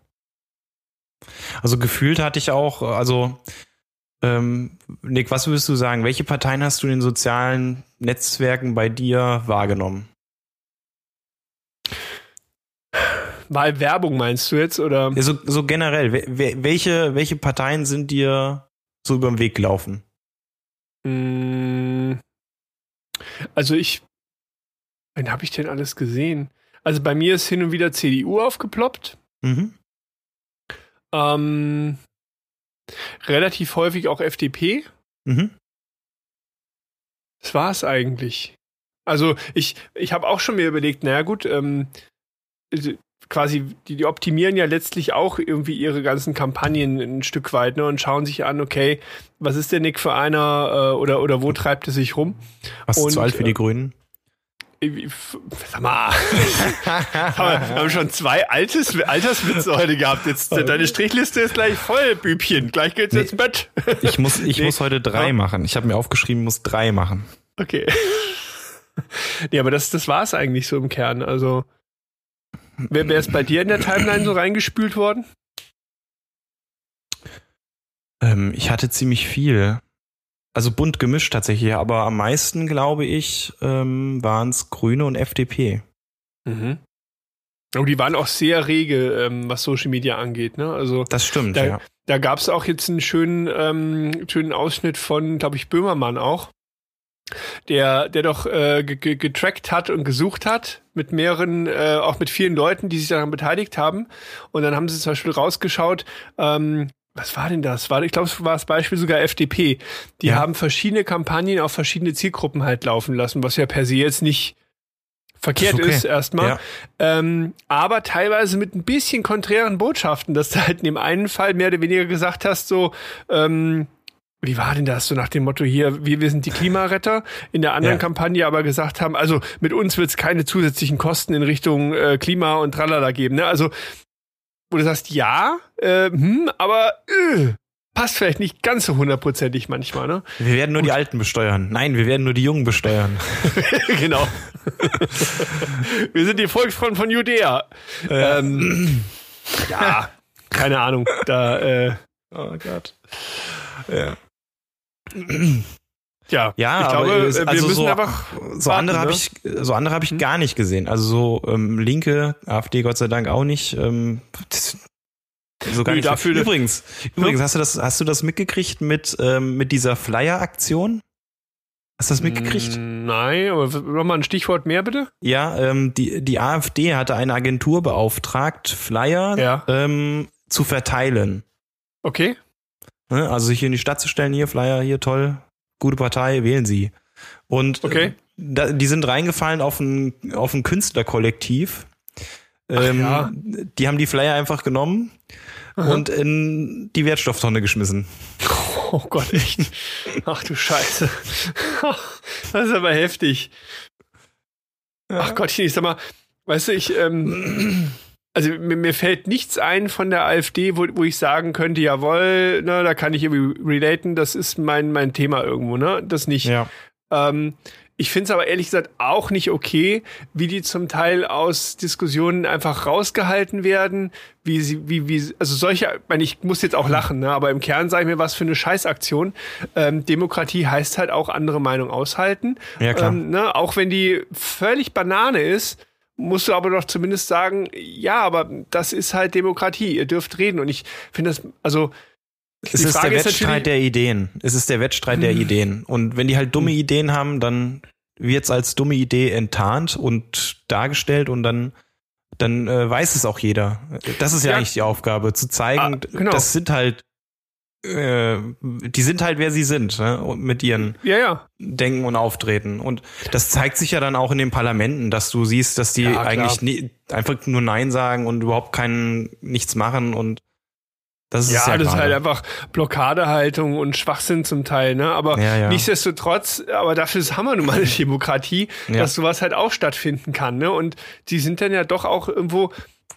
Speaker 1: Also gefühlt hatte ich auch, also ähm, Nick, was würdest du sagen? Welche Parteien hast du in den sozialen Netzwerken bei dir wahrgenommen?
Speaker 2: Wahlwerbung meinst du jetzt? Oder?
Speaker 1: Ja, so, so generell, we- we- welche, welche Parteien sind dir so über den Weg gelaufen?
Speaker 2: Mm, Also ich, wen habe ich denn alles gesehen? Also bei mir ist hin und wieder CDU aufgeploppt.
Speaker 1: Mhm.
Speaker 2: Ähm, relativ häufig auch FDP.
Speaker 1: Mhm.
Speaker 2: Das war es eigentlich. Also ich, ich habe auch schon mir überlegt, naja gut, ähm, quasi, die, die optimieren ja letztlich auch irgendwie ihre ganzen Kampagnen ein Stück weit ne, und schauen sich an, okay, was ist der Nick für einer äh, oder, oder wo treibt es sich rum?
Speaker 1: Was ist
Speaker 2: Und,
Speaker 1: zu alt für
Speaker 2: äh,
Speaker 1: die Grünen?
Speaker 2: Sag mal, haben wir haben schon zwei Altes, Alterswitze heute gehabt. Jetzt deine Strichliste ist gleich voll, Bübchen. Gleich geht's
Speaker 1: Nee.
Speaker 2: ins Bett.
Speaker 1: Ich muss, ich
Speaker 2: Nee.
Speaker 1: muss heute drei
Speaker 2: Ja.
Speaker 1: machen. Ich habe mir aufgeschrieben, muss drei machen.
Speaker 2: Okay. Nee, aber das, das war es eigentlich so im Kern. Also, wer, wer ist bei dir in der Timeline so reingespült worden?
Speaker 1: Ähm, ich hatte ziemlich viel. Also bunt gemischt tatsächlich, aber am meisten, glaube ich, ähm, waren es Grüne und FDP.
Speaker 2: Mhm. Oh, die waren auch sehr rege, ähm, was Social Media angeht. Ne? Also
Speaker 1: Das stimmt,
Speaker 2: Da-
Speaker 1: ja.
Speaker 2: da gab es auch jetzt einen schönen, ähm, schönen Ausschnitt von, glaube ich, Böhmermann auch, der, der doch äh, ge- ge- getrackt hat und gesucht hat mit mehreren, äh, auch mit vielen Leuten, die sich daran beteiligt haben. Und dann haben sie zum Beispiel rausgeschaut, ähm, was war denn das? War, ich glaube, es war das Beispiel sogar FDP. Die
Speaker 1: Ja.
Speaker 2: haben verschiedene Kampagnen auf verschiedene Zielgruppen halt laufen lassen, was ja per se jetzt nicht verkehrt
Speaker 1: ist okay.
Speaker 2: ist erstmal.
Speaker 1: Ja.
Speaker 2: Ähm, aber teilweise mit ein bisschen konträren Botschaften, dass du halt in dem einen Fall mehr oder weniger gesagt hast, so, ähm, wie war denn das? So nach dem Motto hier, wir, wir sind die Klimaretter. In der anderen
Speaker 1: Ja.
Speaker 2: Kampagne aber gesagt haben, also mit uns wird es keine zusätzlichen Kosten in Richtung äh, Klima und Tralala geben. Ne? Also, wo du sagst, ja, äh, hm, aber äh, passt vielleicht nicht ganz so hundertprozentig manchmal, ne?
Speaker 1: Wir werden nur die Alten besteuern. Nein, wir werden nur die Jungen besteuern.
Speaker 2: genau. wir sind die Volksfront von Judäa. Ähm, ja, keine Ahnung. Da, äh,
Speaker 1: Oh Gott. Ja.
Speaker 2: ja,
Speaker 1: Ja,
Speaker 2: ich
Speaker 1: aber
Speaker 2: glaube, äh, wir
Speaker 1: also
Speaker 2: müssen
Speaker 1: so-
Speaker 2: einfach.
Speaker 1: So
Speaker 2: warten,
Speaker 1: andere habe
Speaker 2: ne?
Speaker 1: ich, so andere habe ich
Speaker 2: Hm?
Speaker 1: gar nicht gesehen. Also so ähm, Linke, AfD Gott sei Dank auch nicht. Ähm, so gar
Speaker 2: Nö,
Speaker 1: nicht.
Speaker 2: dafür-
Speaker 1: übrigens, übrigens hast du das, hast du das mitgekriegt mit ähm, mit dieser Flyer-Aktion? Hast du das mitgekriegt?
Speaker 2: Mm, Nein, aber nochmal ein Stichwort mehr bitte.
Speaker 1: Ja, ähm, die die AfD hatte eine Agentur beauftragt, Flyer
Speaker 2: Ja.
Speaker 1: ähm, zu verteilen.
Speaker 2: Okay.
Speaker 1: Ne? Also sich hier in die Stadt zu stellen, hier Flyer, hier toll, gute Partei, wählen Sie. Und
Speaker 2: Okay.
Speaker 1: äh, da, die sind reingefallen auf ein, auf ein Künstlerkollektiv. Ähm,
Speaker 2: ja.
Speaker 1: Die haben die Flyer einfach genommen und in die Wertstofftonne geschmissen.
Speaker 2: Oh Gott, echt. Ach du Scheiße. Das ist aber heftig. Ach Gott, ich sag mal, weißt du, ich, ähm, also mir, mir fällt nichts ein von der AfD, wo, wo ich sagen könnte, jawohl, ne, da kann ich irgendwie relaten, das ist mein, mein Thema irgendwo, ne? Das nicht.
Speaker 1: Ja.
Speaker 2: Ähm, ich finde es aber ehrlich gesagt auch nicht okay, wie die zum Teil aus Diskussionen einfach rausgehalten werden, wie sie, wie, wie, also solche, ich, meine, ich muss jetzt auch lachen, ne, aber im Kern sage ich mir, was für eine Scheißaktion. Ähm, Demokratie heißt halt auch andere Meinung aushalten.
Speaker 1: Ja, klar.
Speaker 2: Ähm, ne, auch wenn die völlig Banane ist, musst du aber doch zumindest sagen, ja, aber das ist halt Demokratie, ihr dürft reden. Und ich finde das, also
Speaker 1: Es ist der
Speaker 2: Frage ist
Speaker 1: Wettstreit der Ideen. Es ist der Wettstreit der
Speaker 2: Hm.
Speaker 1: Ideen. Und wenn die halt dumme
Speaker 2: Hm.
Speaker 1: Ideen haben, dann wird's als dumme Idee enttarnt und dargestellt und dann dann äh, weiß es auch jeder. Das ist ja,
Speaker 2: Ja.
Speaker 1: eigentlich die Aufgabe, zu zeigen,
Speaker 2: Ah, genau.
Speaker 1: das sind halt äh, die sind halt wer sie sind, ne? Mit ihren
Speaker 2: ja, ja.
Speaker 1: Denken und Auftreten. Und das zeigt sich ja dann auch in den Parlamenten, dass du siehst, dass die
Speaker 2: Ja,
Speaker 1: eigentlich nie, einfach nur Nein sagen und überhaupt keinen nichts machen und das ist
Speaker 2: Ja,
Speaker 1: ja,
Speaker 2: das ist halt einfach Blockadehaltung und Schwachsinn zum Teil, ne? Aber
Speaker 1: Ja, ja.
Speaker 2: nichtsdestotrotz, aber dafür ist Hammer nun mal eine Demokratie,
Speaker 1: Ja.
Speaker 2: dass sowas halt auch stattfinden kann, ne? Und die sind dann ja doch auch irgendwo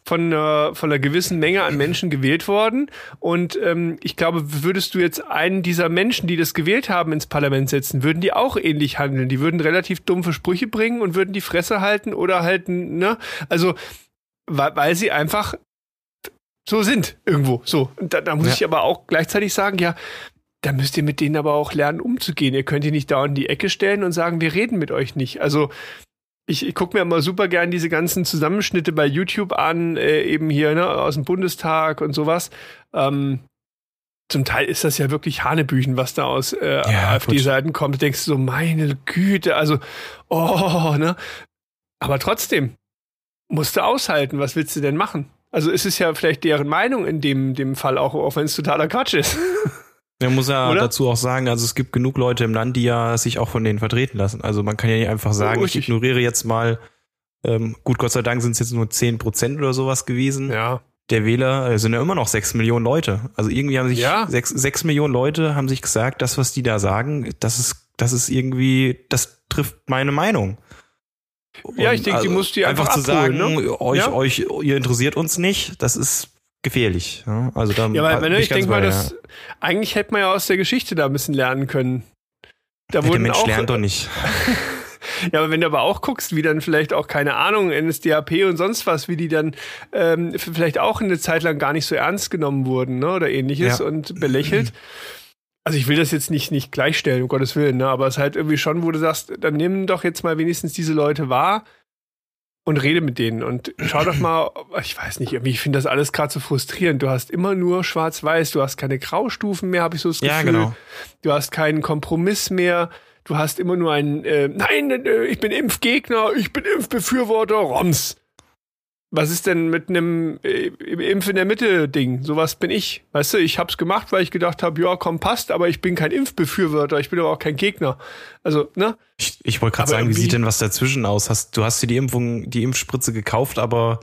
Speaker 2: von, äh, von einer gewissen Menge an Menschen gewählt worden. Und ähm, ich glaube, würdest du jetzt einen dieser Menschen, die das gewählt haben, ins Parlament setzen, würden die auch ähnlich handeln. Die würden relativ dumpfe Sprüche bringen und würden die Fresse halten oder halten, ne? Also, weil, weil sie einfach so sind irgendwo. So. Und da, da muss
Speaker 1: Ja.
Speaker 2: ich aber auch gleichzeitig sagen, ja, da müsst ihr mit denen aber auch lernen, umzugehen. Ihr könnt die nicht da in die Ecke stellen und sagen, wir reden mit euch nicht. Also ich, ich gucke mir immer super gern diese ganzen Zusammenschnitte bei YouTube an, äh, eben hier ne, aus dem Bundestag und sowas. Ähm, zum Teil ist das ja wirklich Hanebüchen, was da aus äh,
Speaker 1: Ja,
Speaker 2: AfD-Seiten kommt. Du denkst so, meine Güte, also, oh, ne? Aber trotzdem, musst du aushalten. Was willst du denn machen? Also es ist ja vielleicht deren Meinung in dem, dem Fall auch, auch wenn es totaler Quatsch ist.
Speaker 1: Man muss ja
Speaker 2: Oder?
Speaker 1: dazu auch sagen, also es gibt genug Leute im Land, die ja sich auch von denen vertreten lassen. Also man kann ja nicht einfach sagen, ich
Speaker 2: richtig.
Speaker 1: ignoriere jetzt mal, ähm, gut, Gott sei Dank sind es jetzt nur 10 Prozent oder sowas gewesen.
Speaker 2: Ja.
Speaker 1: Der Wähler äh, sind ja immer noch 6 Millionen Leute. Also irgendwie haben sich
Speaker 2: Ja.
Speaker 1: sechs, sechs Millionen Leute haben sich gesagt, das, was die da sagen, das ist, das ist irgendwie, das trifft meine Meinung.
Speaker 2: Ja, ich
Speaker 1: Und
Speaker 2: denke, die musst du dir einfach
Speaker 1: zu
Speaker 2: abholen,
Speaker 1: sagen,
Speaker 2: ne?
Speaker 1: euch,
Speaker 2: Ja.
Speaker 1: euch, ihr interessiert uns nicht, das ist gefährlich. Ja, also da
Speaker 2: Ja, weil, ne, ich
Speaker 1: ganz
Speaker 2: denke mal, dass eigentlich hätte man ja aus der Geschichte da ein bisschen lernen können. Da
Speaker 1: ja. der Mensch
Speaker 2: auch,
Speaker 1: lernt doch nicht.
Speaker 2: Ja, aber wenn du aber auch guckst, wie dann vielleicht auch, keine Ahnung, NSDAP und sonst was, wie die dann ähm, vielleicht auch eine Zeit lang gar nicht so ernst genommen wurden, ne, oder ähnliches
Speaker 1: Ja.
Speaker 2: und belächelt. Also ich will das jetzt nicht, nicht gleichstellen, um Gottes Willen, ne, aber es ist halt irgendwie schon, wo du sagst, dann nimm doch jetzt mal wenigstens diese Leute wahr und rede mit denen und schau doch mal, ich weiß nicht, irgendwie, ich finde das alles gerade so frustrierend. Du hast immer nur schwarz-weiß, du hast keine Graustufen mehr, habe ich so das Gefühl.
Speaker 1: Ja, genau.
Speaker 2: Du hast keinen Kompromiss mehr. Du hast immer nur ein, äh, nein, äh, ich bin Impfgegner, ich bin Impfbefürworter, Roms. Was ist denn mit einem äh, Impf in der Mitte Ding? Sowas bin ich. Weißt du, ich hab's gemacht, weil ich gedacht habe, ja, komm, passt, aber ich bin kein Impfbefürworter, ich bin aber auch kein Gegner. Also, ne?
Speaker 1: Ich, ich wollte gerade sagen, wie sieht denn was dazwischen aus? Hast, du hast dir die Impfung, die Impfspritze gekauft, aber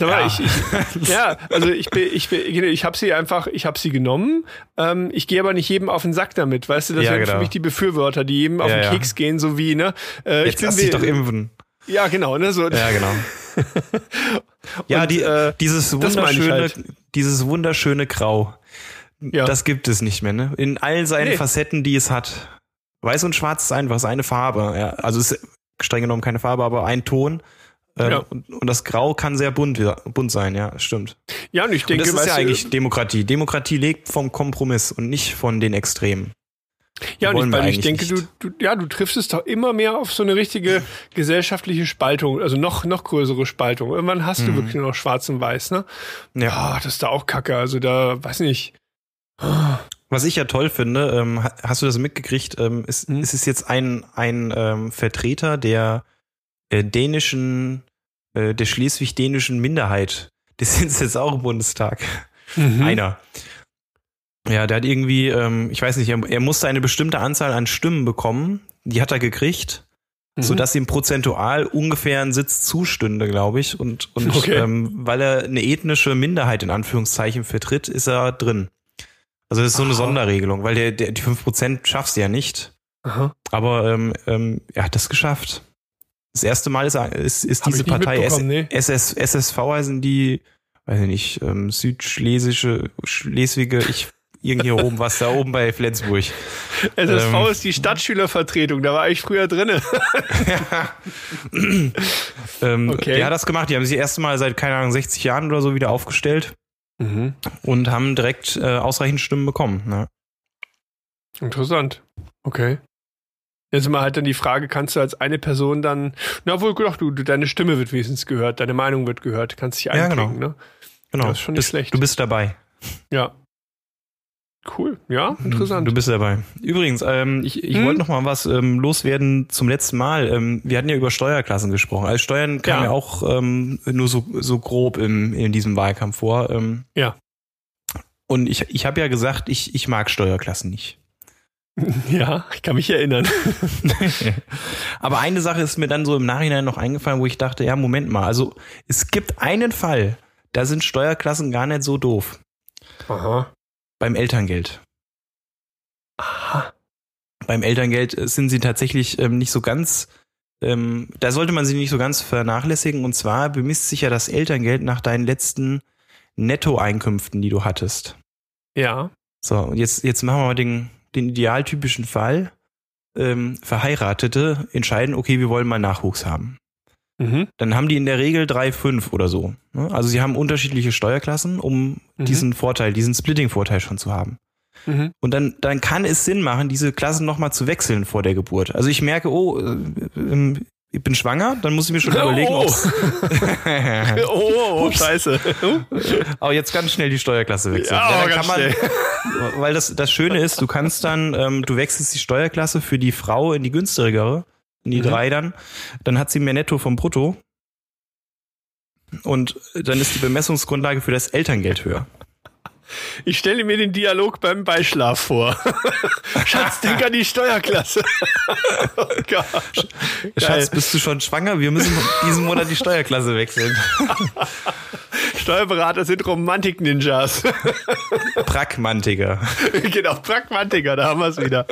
Speaker 1: Ja.
Speaker 2: ich, ich, ja, also ich bin, ich bin, ich habe sie einfach, ich habe sie genommen. Ähm, ich gehe aber nicht jedem auf den Sack damit, weißt du? Das
Speaker 1: Ja,
Speaker 2: sind für
Speaker 1: genau.
Speaker 2: mich die Befürworter, die jedem auf
Speaker 1: Ja,
Speaker 2: den. Keks gehen, so wie ne. Äh,
Speaker 1: jetzt lass dich doch impfen.
Speaker 2: Ja, genau, ne? So,
Speaker 1: Ja, genau. ja,
Speaker 2: Und,
Speaker 1: die,
Speaker 2: äh,
Speaker 1: dieses wunderschöne,
Speaker 2: halt.
Speaker 1: dieses wunderschöne Grau.
Speaker 2: Ja.
Speaker 1: Das gibt es nicht mehr, ne? In all seinen
Speaker 2: Nee.
Speaker 1: Facetten, die es hat. Weiß und Schwarz ist einfach, ist eine Farbe. Ja, also es ist streng genommen keine Farbe, aber ein Ton. Ähm,
Speaker 2: Ja.
Speaker 1: und, und das Grau kann sehr bunt, bunt sein, ja, stimmt.
Speaker 2: ja, und ich denke,
Speaker 1: und das ist ja eigentlich Demokratie. Demokratie lebt vom Kompromiss und nicht von den Extremen.
Speaker 2: Ja, und ich, ich denke, du, du, ja, du triffst es doch immer mehr auf so eine richtige gesellschaftliche Spaltung, also noch, noch größere Spaltung. Irgendwann hast du
Speaker 1: Mhm.
Speaker 2: wirklich nur noch Schwarz und Weiß, ne?
Speaker 1: Ja.
Speaker 2: Ah, das ist da auch Kacke. Also da, weiß nicht.
Speaker 1: Was ich ja toll finde, ähm, ha- hast du das mitgekriegt? Ähm, es,
Speaker 2: Hm.
Speaker 1: es ist jetzt ein, ein ähm, Vertreter der äh, dänischen, äh, der schleswig-dänischen Minderheit. Die sind jetzt auch im Bundestag.
Speaker 2: Mhm.
Speaker 1: Einer. Ja, der hat irgendwie, ähm, ich weiß nicht, er, er musste eine bestimmte Anzahl an Stimmen bekommen. Die hat er gekriegt,
Speaker 2: Mhm.
Speaker 1: sodass ihm prozentual ungefähr ein Sitz zustünde, glaube ich. Und, und
Speaker 2: Okay.
Speaker 1: ähm, weil er eine ethnische Minderheit in Anführungszeichen vertritt, ist er drin. Also das ist so eine
Speaker 2: Aha.
Speaker 1: Sonderregelung, weil der, der, die 5% schaffst du ja nicht.
Speaker 2: Aha.
Speaker 1: Aber ähm, ähm, er hat das geschafft. Das erste Mal ist, ist, ist diese Partei
Speaker 2: nee.
Speaker 1: SS, SSV heißen die, weiß ich nicht, ähm, Südschlesische, Schleswige, ich irgend hier oben, was da oben bei Flensburg.
Speaker 2: SSV
Speaker 1: Ähm.
Speaker 2: ist die Stadtschülervertretung, da war ich früher drinne.
Speaker 1: ähm,
Speaker 2: Okay.
Speaker 1: Der hat das gemacht, die haben sich das erste Mal seit, keine Ahnung, 60 Jahren oder so wieder aufgestellt
Speaker 2: Mhm.
Speaker 1: und haben direkt äh, ausreichend Stimmen bekommen. Ne?
Speaker 2: Interessant. Okay. Jetzt mal halt dann die Frage, kannst du als eine Person dann, na wohl, doch, du, deine Stimme wird wenigstens gehört, deine Meinung wird gehört, kannst dich
Speaker 1: Ja,
Speaker 2: einbringen,
Speaker 1: genau.
Speaker 2: ne?
Speaker 1: Genau.
Speaker 2: Das ist schon nicht
Speaker 1: bist,
Speaker 2: schlecht.
Speaker 1: Du bist dabei.
Speaker 2: Ja. Cool. Ja, interessant.
Speaker 1: Du bist dabei. Übrigens, ähm, ich, ich
Speaker 2: Hm?
Speaker 1: wollte noch mal was ähm, loswerden zum letzten Mal. Ähm, wir hatten ja über Steuerklassen gesprochen. Also Steuern kam
Speaker 2: Ja.
Speaker 1: ja, auch ähm, nur so, so grob im, in diesem Wahlkampf vor. Ähm,
Speaker 2: Ja.
Speaker 1: Und ich, ich habe ja gesagt, ich, ich mag Steuerklassen nicht.
Speaker 2: ja, ich kann mich erinnern.
Speaker 1: Aber eine Sache ist mir dann so im Nachhinein noch eingefallen, wo ich dachte, ja, Moment mal, also es gibt einen Fall, da sind Steuerklassen gar nicht so doof.
Speaker 2: Aha.
Speaker 1: Beim Elterngeld.
Speaker 2: Aha.
Speaker 1: beim Elterngeld äh, sind sie tatsächlich ähm, nicht so ganz, ähm, da sollte man sie nicht so ganz vernachlässigen. Und zwar bemisst sich ja das Elterngeld nach deinen letzten Nettoeinkünften, die du hattest.
Speaker 2: Ja.
Speaker 1: So, und jetzt, jetzt machen wir mal den, den idealtypischen Fall. Ähm, Verheiratete entscheiden, okay, wir wollen mal Nachwuchs haben.
Speaker 2: Mhm.
Speaker 1: Dann haben die in der Regel drei, fünf oder so. ne? Also sie haben unterschiedliche Steuerklassen, um
Speaker 2: Mhm.
Speaker 1: diesen Vorteil, diesen Splitting-Vorteil schon zu haben.
Speaker 2: Mhm.
Speaker 1: Und dann, dann kann es Sinn machen, diese Klassen nochmal zu wechseln vor der Geburt. Also ich merke, oh, äh, ähm, ich bin schwanger, dann muss ich mir schon überlegen,
Speaker 2: Oh.
Speaker 1: ob's-
Speaker 2: Oh, oh, oh scheiße.
Speaker 1: aber jetzt ganz schnell die Steuerklasse wechseln.
Speaker 2: Ja,
Speaker 1: kann man, weil das, das Schöne ist, du kannst dann, ähm, du wechselst die Steuerklasse für die Frau in die günstigere, in die
Speaker 2: Mhm.
Speaker 1: drei dann, dann hat sie mehr Netto vom Brutto. und dann ist die Bemessungsgrundlage für das Elterngeld höher.
Speaker 2: Ich stelle mir den Dialog beim Beischlaf vor. Schatz, denk an die Steuerklasse.
Speaker 1: oh Schatz, bist du schon schwanger? Wir müssen diesen Monat die Steuerklasse wechseln.
Speaker 2: Steuerberater sind Romantik-Ninjas.
Speaker 1: Pragmantiker.
Speaker 2: genau, Pragmantiker, da haben wir es wieder.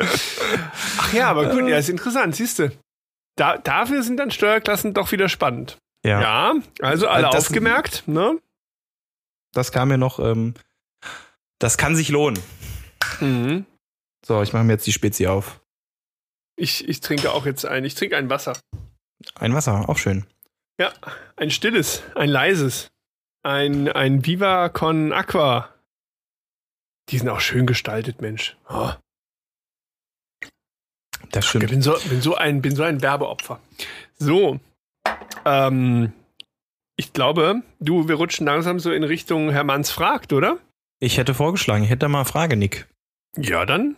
Speaker 2: Ach ja, aber gut, ja, ist interessant, siehst du. Da, dafür sind dann Steuerklassen doch wieder spannend.
Speaker 1: Ja.
Speaker 2: Ja, also alle
Speaker 1: Das-
Speaker 2: aufgemerkt, ne?
Speaker 1: Das kam mir noch, ähm, das kann sich lohnen.
Speaker 2: Mhm.
Speaker 1: So, ich mache mir jetzt die Spezi auf.
Speaker 2: Ich, ich trinke auch jetzt ein. Ich trinke ein Wasser.
Speaker 1: Ein Wasser, auch schön.
Speaker 2: Ja, ein stilles, ein leises. Ein, ein Viva con Aqua. Die sind auch schön gestaltet, Mensch. Oh,
Speaker 1: Das
Speaker 2: ich
Speaker 1: stimmt.
Speaker 2: bin so, bin so ein, bin so ein Werbeopfer. So. Ähm, ich glaube, du, wir rutschen langsam so in Richtung Hermanns fragt, oder?
Speaker 1: Ich hätte vorgeschlagen, ich hätte da mal eine Frage, Nick.
Speaker 2: Ja, dann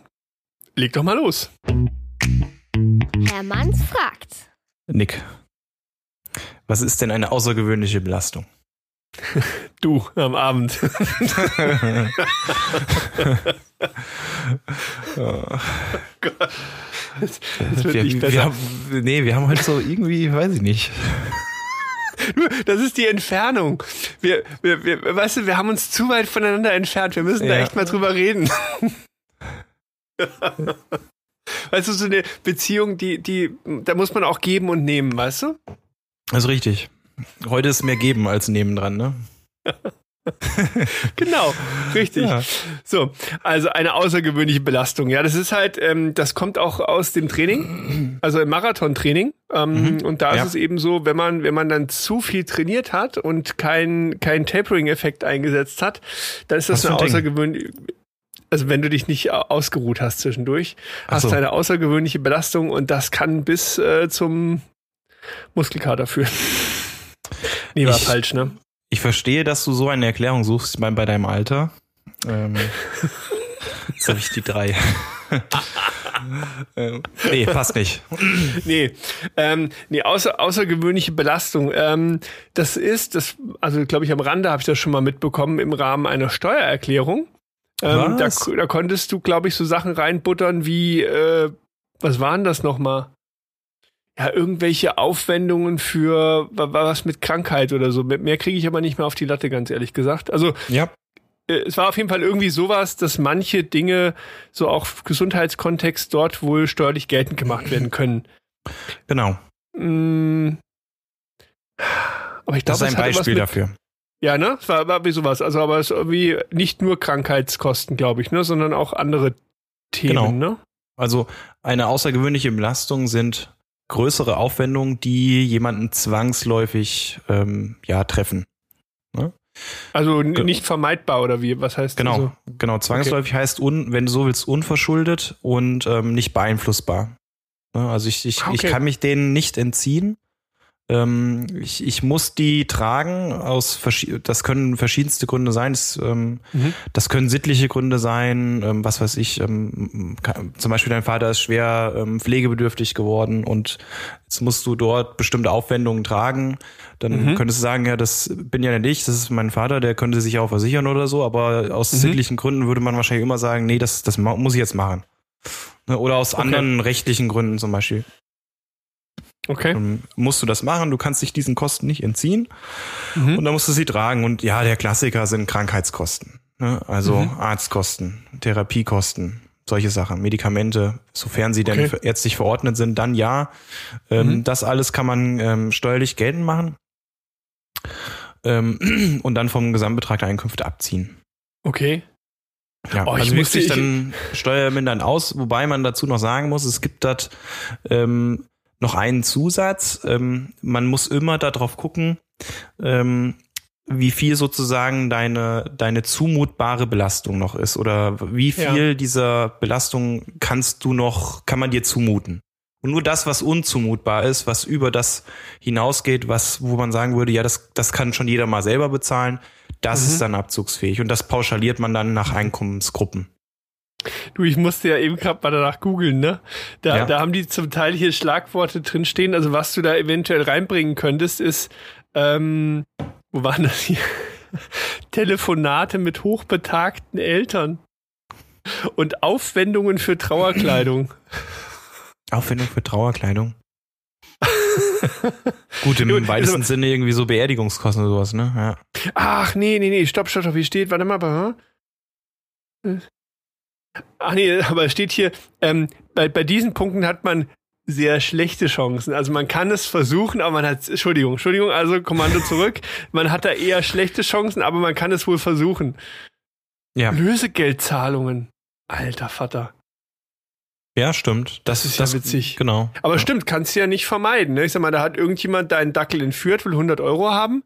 Speaker 2: leg doch mal los.
Speaker 3: Hermanns fragt.
Speaker 1: Nick, was ist denn eine außergewöhnliche Belastung?
Speaker 2: Du am Abend. Das, das wird
Speaker 1: wir,
Speaker 2: nicht
Speaker 1: wir
Speaker 2: besser.
Speaker 1: haben, nee, wir haben halt so irgendwie, weiß ich nicht.
Speaker 2: Das ist die Entfernung. Wir, wir, wir, weißt du, wir haben uns zu weit voneinander entfernt. Wir müssen da
Speaker 1: Ja.
Speaker 2: echt mal drüber reden. weißt du, so eine Beziehung, die, die, da muss man auch geben und nehmen, weißt du?
Speaker 1: Das ist richtig. Heute ist mehr geben als nehmen dran, ne?
Speaker 2: Genau, richtig.
Speaker 1: Ja.
Speaker 2: So, also eine außergewöhnliche Belastung. Ja, das ist halt, ähm, das kommt auch aus dem Training, also im Marathontraining. Ähm,
Speaker 1: Mhm.
Speaker 2: Und da
Speaker 1: Ja.
Speaker 2: ist es eben so, wenn man, wenn man dann zu viel trainiert hat und kein, kein Tapering-Effekt eingesetzt hat, dann ist das
Speaker 1: Was
Speaker 2: eine außergewöhnliche, also wenn du dich nicht au- ausgeruht hast zwischendurch, hast
Speaker 1: so.
Speaker 2: du eine außergewöhnliche Belastung und das kann bis äh, zum Muskelkater führen. nee, war
Speaker 1: Ich-
Speaker 2: falsch, ne?
Speaker 1: Ich verstehe, dass du so eine Erklärung suchst bei, bei deinem Alter. Ähm, jetzt habe ich die drei. ähm, nee, passt nicht.
Speaker 2: Nee, ähm, nee außer, außergewöhnliche Belastung. Ähm, das ist, das, also glaube ich, am Rande habe ich das schon mal mitbekommen im Rahmen einer Steuererklärung. Ähm, da, da konntest du, glaube ich, so Sachen reinbuttern wie, äh, was waren das nochmal? Ja, irgendwelche Aufwendungen für wa- wa- was mit Krankheit oder so. Mehr kriege ich aber nicht mehr auf die Latte, ganz ehrlich gesagt. Also
Speaker 1: Ja.
Speaker 2: äh, es war auf jeden Fall irgendwie sowas, dass manche Dinge so auch im Gesundheitskontext dort wohl steuerlich geltend gemacht werden können.
Speaker 1: Genau.
Speaker 2: Mm. Aber ich
Speaker 1: Das
Speaker 2: glaube,
Speaker 1: ist ein Beispiel dafür.
Speaker 2: Ja, ne? Es war, war wie sowas. Also, aber es ist irgendwie nicht nur Krankheitskosten, glaube ich, ne? Sondern auch andere Themen,
Speaker 1: Genau.
Speaker 2: ne?
Speaker 1: Also eine außergewöhnliche Belastung sind größere Aufwendungen, die jemanden zwangsläufig ähm, ja treffen.
Speaker 2: Also n-
Speaker 1: Ge-
Speaker 2: nicht vermeidbar oder wie? Was heißt
Speaker 1: Genau,
Speaker 2: Also?
Speaker 1: genau. Zwangsläufig heißt, un, wenn du so willst, unverschuldet und ähm, nicht beeinflussbar. Ne, Also ich, ich, ich
Speaker 2: Okay.
Speaker 1: kann mich denen nicht entziehen. Ähm, ich, ich muss die tragen aus das können verschiedenste Gründe sein. Das, ähm,
Speaker 2: Mhm.
Speaker 1: das können sittliche Gründe sein, ähm, was weiß ich. Ähm, kann, zum Beispiel dein Vater ist schwer ähm, pflegebedürftig geworden und jetzt musst du dort bestimmte Aufwendungen tragen. Dann
Speaker 2: Mhm.
Speaker 1: könntest du sagen, ja, das bin ja nicht ich, das ist mein Vater, der könnte sich auch versichern oder so, aber aus
Speaker 2: Mhm.
Speaker 1: sittlichen Gründen würde man wahrscheinlich immer sagen, nee, das, das muss ich jetzt machen. Ne, Oder aus
Speaker 2: Okay.
Speaker 1: anderen rechtlichen Gründen zum Beispiel.
Speaker 2: Okay.
Speaker 1: Ähm, musst du das machen, du kannst dich diesen Kosten nicht entziehen
Speaker 2: Mhm.
Speaker 1: und dann musst du sie tragen. Und ja, der Klassiker sind Krankheitskosten. Ne? Also
Speaker 2: Mhm.
Speaker 1: Arztkosten, Therapiekosten, solche Sachen, Medikamente, sofern sie denn
Speaker 2: Okay.
Speaker 1: für- ärztlich verordnet sind, dann ja. Ähm,
Speaker 2: Mhm.
Speaker 1: Das alles kann man ähm, steuerlich geltend machen ähm, und dann vom Gesamtbetrag der Einkünfte abziehen.
Speaker 2: Okay.
Speaker 1: Ja,
Speaker 2: Oh, ich
Speaker 1: also wirkt
Speaker 2: musste-
Speaker 1: sich
Speaker 2: ich-
Speaker 1: dann steuermindernd aus, wobei man dazu noch sagen muss, es gibt dort ähm, noch einen Zusatz. Ähm, man muss immer darauf gucken, ähm, wie viel sozusagen deine, deine zumutbare Belastung noch ist oder wie viel
Speaker 2: Ja.
Speaker 1: dieser Belastung kannst du noch, kann man dir zumuten. Und nur das, was unzumutbar ist, was über das hinausgeht, was, wo man sagen würde, ja, das, das kann schon jeder mal selber bezahlen, das
Speaker 2: Mhm.
Speaker 1: ist dann abzugsfähig. Und das pauschaliert man dann nach Einkommensgruppen.
Speaker 2: Du, ich musste ja eben gerade mal danach googeln, ne? Da,
Speaker 1: Ja.
Speaker 2: da haben die zum Teil hier Schlagworte drinstehen. Also was du da eventuell reinbringen könntest, ist Ähm, wo waren das hier? Telefonate mit hochbetagten Eltern und Aufwendungen für Trauerkleidung.
Speaker 1: Aufwendung für Trauerkleidung. Gut, im Gut, weitesten also, Sinne irgendwie so Beerdigungskosten oder sowas, ne? Ja.
Speaker 2: Ach, nee, nee, nee, stopp, stopp, stopp, hier steht, warte mal, Ach nee, aber es steht hier, ähm, bei, bei diesen Punkten hat man sehr schlechte Chancen. Also man kann es versuchen, aber man hat, Entschuldigung, Entschuldigung, also Kommando zurück. man hat da eher schlechte Chancen, aber man kann es wohl versuchen. Ja. Lösegeldzahlungen. Alter Vater.
Speaker 1: Ja, stimmt.
Speaker 2: Das, das ist das, ja witzig.
Speaker 1: Genau.
Speaker 2: Aber
Speaker 1: ja.
Speaker 2: stimmt, kannst du ja nicht vermeiden. Ne? Ich sag mal, da hat irgendjemand deinen Dackel entführt, will 100 Euro haben.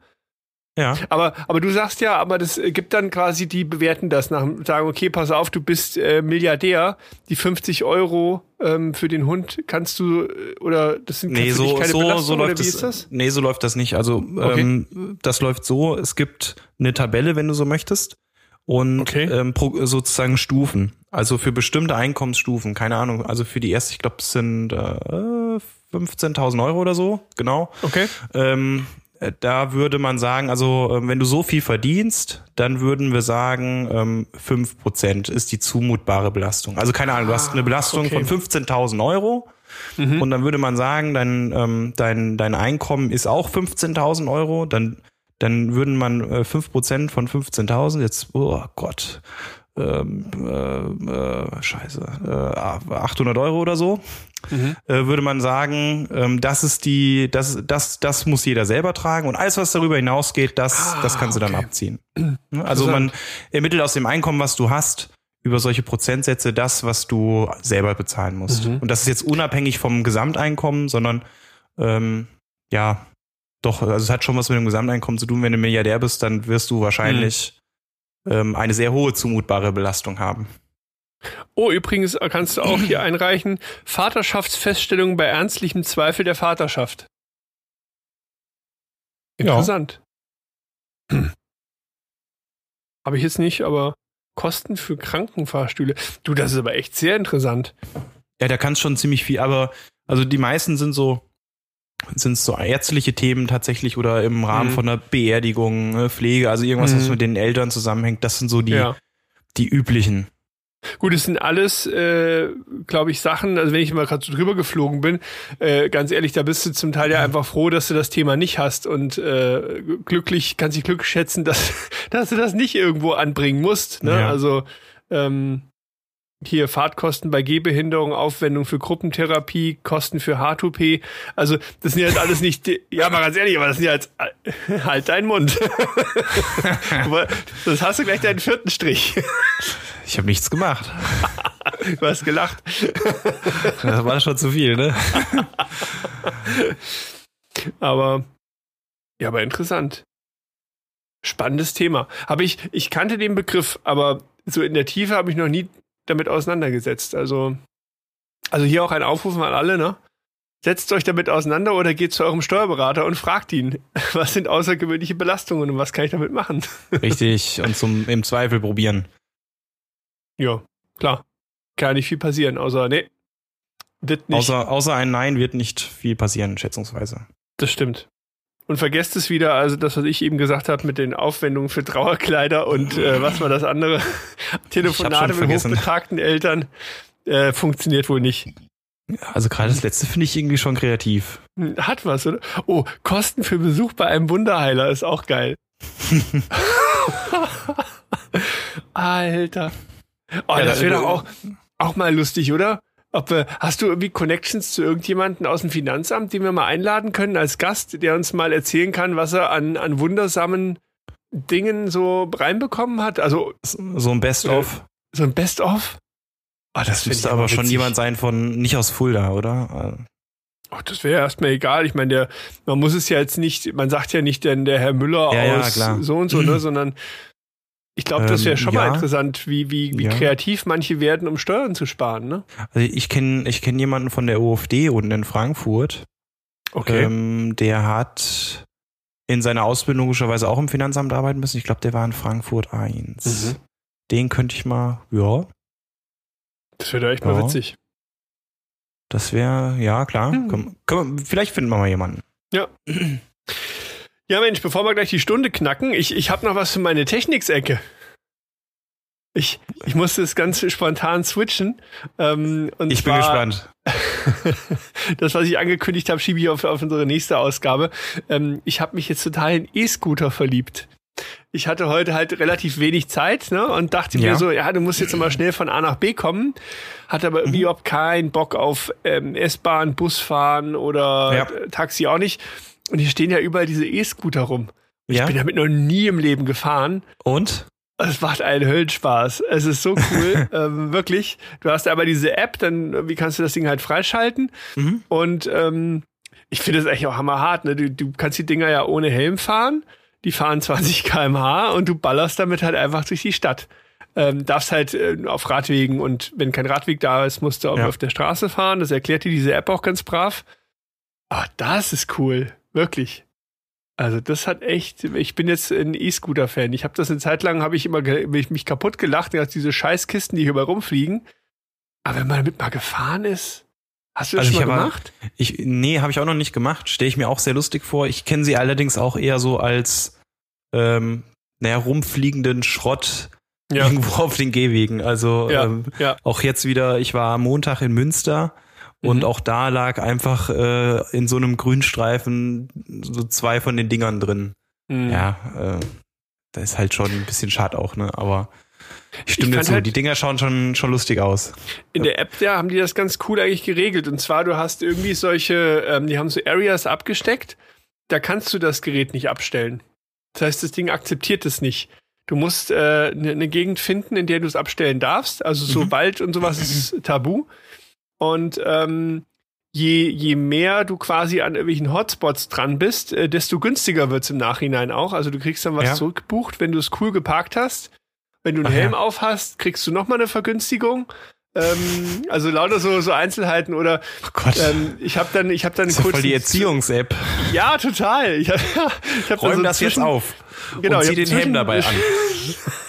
Speaker 1: Ja.
Speaker 2: Aber, aber du sagst ja, aber das gibt dann quasi, die bewerten das nach, sagen, okay, pass auf, du bist äh, Milliardär, die 50 Euro ähm, für den Hund kannst du, äh, oder das sind
Speaker 1: nee, so, keine so, Belastung, so läuft das, ist das? Nee, so läuft das nicht. Also okay. ähm, das läuft so, es gibt eine Tabelle, wenn du so möchtest und okay. ähm, pro, sozusagen Stufen. Also für bestimmte Einkommensstufen, keine Ahnung. Also für die erste, ich glaube, es sind äh, 15.000 Euro oder so, genau.
Speaker 2: Okay.
Speaker 1: Ähm, äh, da würde man sagen, also ähm, wenn du so viel verdienst, dann würden wir sagen, ähm, 5% ist die zumutbare Belastung. Also keine Ahnung, du hast eine ah, Belastung okay. von 15.000 Euro mhm. und dann würde man sagen, dein, ähm, dein, dein Einkommen ist auch 15.000 Euro, dann dann würden man äh, 5% von 15.000, jetzt, oh Gott, ähm, äh, äh, scheiße, äh, 800 Euro oder so, mhm. äh, würde man sagen, ähm, das ist die, das, das, das muss jeder selber tragen und alles, was darüber hinausgeht, das, ah, das kannst du dann abziehen. Also man ermittelt aus dem Einkommen, was du hast, über solche Prozentsätze das, was du selber bezahlen musst. Mhm. Und das ist jetzt unabhängig vom Gesamteinkommen, sondern ähm, ja, doch, also es hat schon was mit dem Gesamteinkommen zu tun. Wenn du Milliardär bist, dann wirst du wahrscheinlich mhm. ähm, eine sehr hohe zumutbare Belastung haben.
Speaker 2: Oh, übrigens kannst du auch hier einreichen, Vaterschaftsfeststellung bei ernstlichem Zweifel der Vaterschaft. Interessant. Ja. Habe ich jetzt nicht, aber Kosten für Krankenfahrstühle. Du, das ist aber echt sehr interessant.
Speaker 1: Ja, da kannst schon ziemlich viel, aber also die meisten sind so sind so ärztliche Themen tatsächlich oder im Rahmen mhm. von einer Beerdigung, ne, Pflege, also irgendwas, mhm. was mit den Eltern zusammenhängt. Das sind so die, ja. die üblichen.
Speaker 2: Gut, es sind alles, äh, glaube ich, Sachen, also wenn ich mal gerade so drüber geflogen bin, äh, ganz ehrlich, da bist du zum Teil ja einfach froh, dass du das Thema nicht hast und äh, glücklich, kannst dich glücklich schätzen, dass, dass du das nicht irgendwo anbringen musst. Ne? Ja. Also ähm, hier Fahrtkosten bei Gehbehinderung, Aufwendung für Gruppentherapie, Kosten für H2P. Also das sind jetzt alles nicht, ja mal ganz ehrlich, aber das sind ja jetzt halt dein Mund. das hast du gleich deinen vierten Strich.
Speaker 1: Ich habe nichts gemacht.
Speaker 2: Du hast gelacht.
Speaker 1: Das war schon zu viel, ne?
Speaker 2: Aber ja, aber interessant. Spannendes Thema. Aber ich, ich kannte den Begriff, aber so in der Tiefe habe ich noch nie damit auseinandergesetzt. Also, also hier auch ein Aufruf an alle, ne? Setzt euch damit auseinander oder geht zu eurem Steuerberater und fragt ihn, was sind außergewöhnliche Belastungen und was kann ich damit machen?
Speaker 1: Richtig, und zum im Zweifel probieren.
Speaker 2: Ja, klar. Kann nicht viel passieren, außer, nee.
Speaker 1: Wird nicht. Außer, außer ein Nein wird nicht viel passieren, schätzungsweise.
Speaker 2: Das stimmt. Und vergesst es wieder, also das, was ich eben gesagt habe mit den Aufwendungen für Trauerkleider und äh, was war das andere? Telefonate mit hochbetagten Eltern. Äh, funktioniert wohl nicht.
Speaker 1: Also gerade das letzte finde ich irgendwie schon kreativ.
Speaker 2: Hat was, oder? Oh, Kosten für Besuch bei einem Wunderheiler ist auch geil. Alter. Oh, das wäre doch auch, auch mal lustig, oder? Ob, äh, hast du irgendwie Connections zu irgendjemanden aus dem Finanzamt, den wir mal einladen können als Gast, der uns mal erzählen kann, was er an, an wundersamen Dingen so reinbekommen hat? Also
Speaker 1: so ein Best-of.
Speaker 2: So ein Best-of?
Speaker 1: Oh, das müsste aber schon jemand sein von nicht aus Fulda, oder?
Speaker 2: Ach, das wäre erstmal egal. Ich meine, der, man muss es ja jetzt nicht, man sagt ja nicht denn der Herr Müller ja, aus ja, so und so, ne, sondern ich glaube, das wäre ähm, schon ja. mal interessant, wie, wie, wie ja. kreativ manche werden, um Steuern zu sparen, ne?
Speaker 1: Also ich kenne ich kenn jemanden von der OFD unten in Frankfurt. Okay. Ähm, der hat in seiner Ausbildung logischerweise auch im Finanzamt arbeiten müssen. Ich glaube, der war in Frankfurt 1. Mhm. Den könnte ich mal, ja.
Speaker 2: Das wäre echt ja. mal witzig.
Speaker 1: Das wäre, ja, klar. Mhm. Komm, komm, vielleicht finden wir mal jemanden.
Speaker 2: Ja. Ja, Mensch, bevor wir gleich die Stunde knacken, ich, ich habe noch was für meine Techniksecke. Ich, ich musste es ganz spontan switchen. Ähm, und
Speaker 1: ich bin gespannt.
Speaker 2: das, was ich angekündigt habe, schiebe ich auf, auf unsere nächste Ausgabe. Ähm, ich habe mich jetzt total in E-Scooter verliebt. Ich hatte heute halt relativ wenig Zeit ne, und dachte ja. mir so, ja, du musst jetzt mal schnell von A nach B kommen. Hatte aber irgendwie mhm. überhaupt keinen Bock auf ähm, S-Bahn, Busfahren oder ja. Taxi auch nicht. Und hier stehen ja überall diese E-Scooter rum. Ich ja? bin damit noch nie im Leben gefahren.
Speaker 1: Und?
Speaker 2: Es macht einen Höllenspaß. Es ist so cool, ähm, wirklich. Du hast aber diese App, dann wie kannst du das Ding halt freischalten. Mhm. Und ähm, ich finde es echt auch hammerhart. Ne? Du, du kannst die Dinger ja ohne Helm fahren. Die fahren 20 km/h und du ballerst damit halt einfach durch die Stadt. Ähm, darfst halt äh, auf Radwegen und wenn kein Radweg da ist, musst du auch ja. auf der Straße fahren. Das erklärt dir diese App auch ganz brav. Ah, das ist cool. Wirklich. Also das hat echt, ich bin jetzt ein E-Scooter-Fan. Ich habe das eine Zeit lang, habe ich immer mich, mich kaputt gelacht, dass diese Scheißkisten, die hier überall rumfliegen. Aber wenn man damit mal gefahren ist, hast du das also schon mal gemacht?
Speaker 1: Ich, nee, habe ich auch noch nicht gemacht. Stehe ich mir auch sehr lustig vor. Ich kenne sie allerdings auch eher so als, ähm, naja, rumfliegenden Schrott ja. irgendwo auf den Gehwegen. Also ja, ähm, ja. auch jetzt wieder, ich war Montag in Münster und mhm. auch da lag einfach äh, in so einem Grünstreifen so zwei von den Dingern drin. Mhm. Ja, äh, da ist halt schon ein bisschen schade auch, ne? Aber ich stimme dazu, halt, die Dinger schauen schon, schon lustig aus.
Speaker 2: In der App, ja, haben die das ganz cool eigentlich geregelt. Und zwar, du hast irgendwie solche, ähm, die haben so Areas abgesteckt, da kannst du das Gerät nicht abstellen. Das heißt, das Ding akzeptiert es nicht. Du musst eine äh, ne, ne Gegend finden, in der du es abstellen darfst. Also so mhm. Wald und sowas ist tabu. Und ähm, je, je mehr du quasi an irgendwelchen Hotspots dran bist, äh, desto günstiger wird's im Nachhinein auch. Also du kriegst dann was ja. zurückgebucht, wenn du es cool geparkt hast. Wenn du einen Ach Helm ja. auf hast, kriegst du nochmal eine Vergünstigung. Ähm, also lauter so, so Einzelheiten oder
Speaker 1: oh Gott.
Speaker 2: Ähm, ich habe dann ich habe dann
Speaker 1: das ist kurz voll die Erziehungs-App.
Speaker 2: Ja, total. Ich hab,
Speaker 1: ich hab Räum so das jetzt auf. Genau, und zieh den Helm dabei an.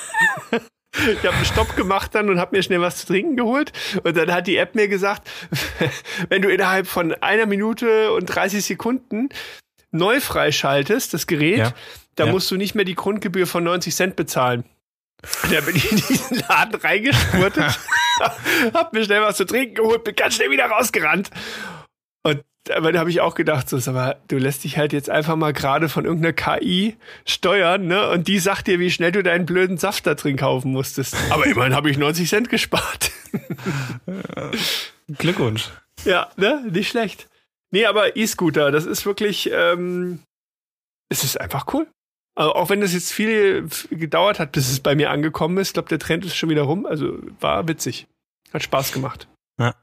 Speaker 2: Ich habe einen Stopp gemacht dann und habe mir schnell was zu trinken geholt. Und dann hat die App mir gesagt, wenn du innerhalb von einer Minute und 30 Sekunden neu freischaltest, das Gerät, ja. da ja. musst du nicht mehr die Grundgebühr von 90 Cent bezahlen. Da bin ich in diesen Laden reingespurtet, hab mir schnell was zu trinken geholt, bin ganz schnell wieder rausgerannt. Aber da habe ich auch gedacht, so, aber du lässt dich halt jetzt einfach mal gerade von irgendeiner KI steuern, ne? Und die sagt dir, wie schnell du deinen blöden Saft da drin kaufen musstest. Aber immerhin habe ich 90 Cent gespart.
Speaker 1: Glückwunsch.
Speaker 2: Ja, ne? Nicht schlecht. Nee, aber E-Scooter, das ist wirklich, ähm, es ist einfach cool. Also auch wenn das jetzt viel gedauert hat, bis es bei mir angekommen ist, ich glaube, der Trend ist schon wieder rum. Also war witzig. Hat Spaß gemacht.
Speaker 1: Ja.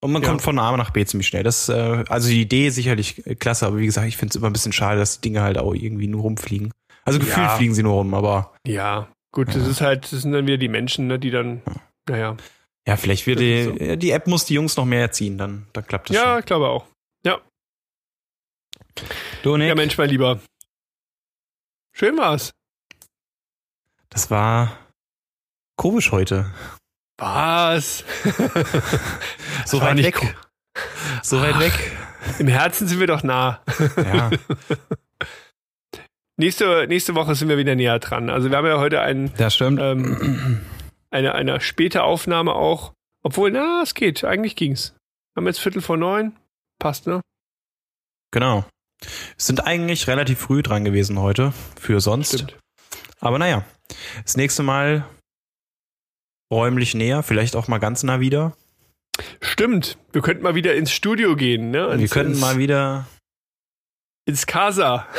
Speaker 1: Und man ja. kommt von A nach B ziemlich schnell. Das, äh, also die Idee ist sicherlich klasse, aber wie gesagt, ich finde es immer ein bisschen schade, dass die Dinge halt auch irgendwie nur rumfliegen. Also gefühlt ja. fliegen sie nur rum, aber.
Speaker 2: Ja, gut, ja. das ist halt, das sind dann wieder die Menschen, ne, die dann, naja.
Speaker 1: Ja, vielleicht wird die, so. die App muss die Jungs noch mehr erziehen, dann, dann klappt das
Speaker 2: Ja,
Speaker 1: schon.
Speaker 2: ich glaube auch. Ja.
Speaker 1: Du, Nick.
Speaker 2: Ja, Mensch, mein Lieber. Schön war's.
Speaker 1: Das war komisch heute.
Speaker 2: Was?
Speaker 1: so weit weg. So weit weg.
Speaker 2: Im Herzen sind wir doch nah.
Speaker 1: Ja.
Speaker 2: nächste, nächste Woche sind wir wieder näher dran. Also wir haben ja heute einen,
Speaker 1: das stimmt.
Speaker 2: Ähm, eine, eine späte Aufnahme auch. Obwohl, na, es geht. Eigentlich ging's. Wir haben jetzt Viertel vor neun. Passt, ne?
Speaker 1: Genau. Sind eigentlich relativ früh dran gewesen heute. Für sonst. Stimmt. Aber naja. Das nächste Mal räumlich näher, vielleicht auch mal ganz nah wieder.
Speaker 2: Stimmt, wir könnten mal wieder ins Studio gehen, ne?
Speaker 1: Ins, wir könnten mal wieder
Speaker 2: ins Casa.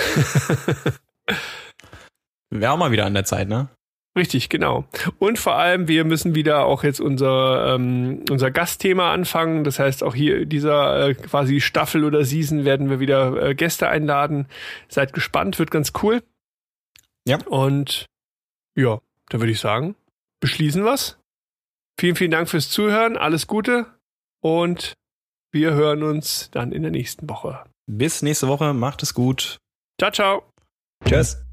Speaker 1: Wäre auch mal wieder an der Zeit, ne?
Speaker 2: Richtig, genau. Und vor allem, wir müssen wieder auch jetzt unser, ähm, unser Gastthema anfangen. Das heißt, auch hier dieser äh, quasi Staffel oder Season werden wir wieder äh, Gäste einladen. Seid gespannt, wird ganz cool.
Speaker 1: Ja.
Speaker 2: Und ja, da würde ich sagen, beschließen wir's. Vielen, vielen Dank fürs Zuhören. Alles Gute und wir hören uns dann in der nächsten Woche.
Speaker 1: Bis nächste Woche. Macht es gut.
Speaker 2: Ciao, ciao.
Speaker 1: Tschüss.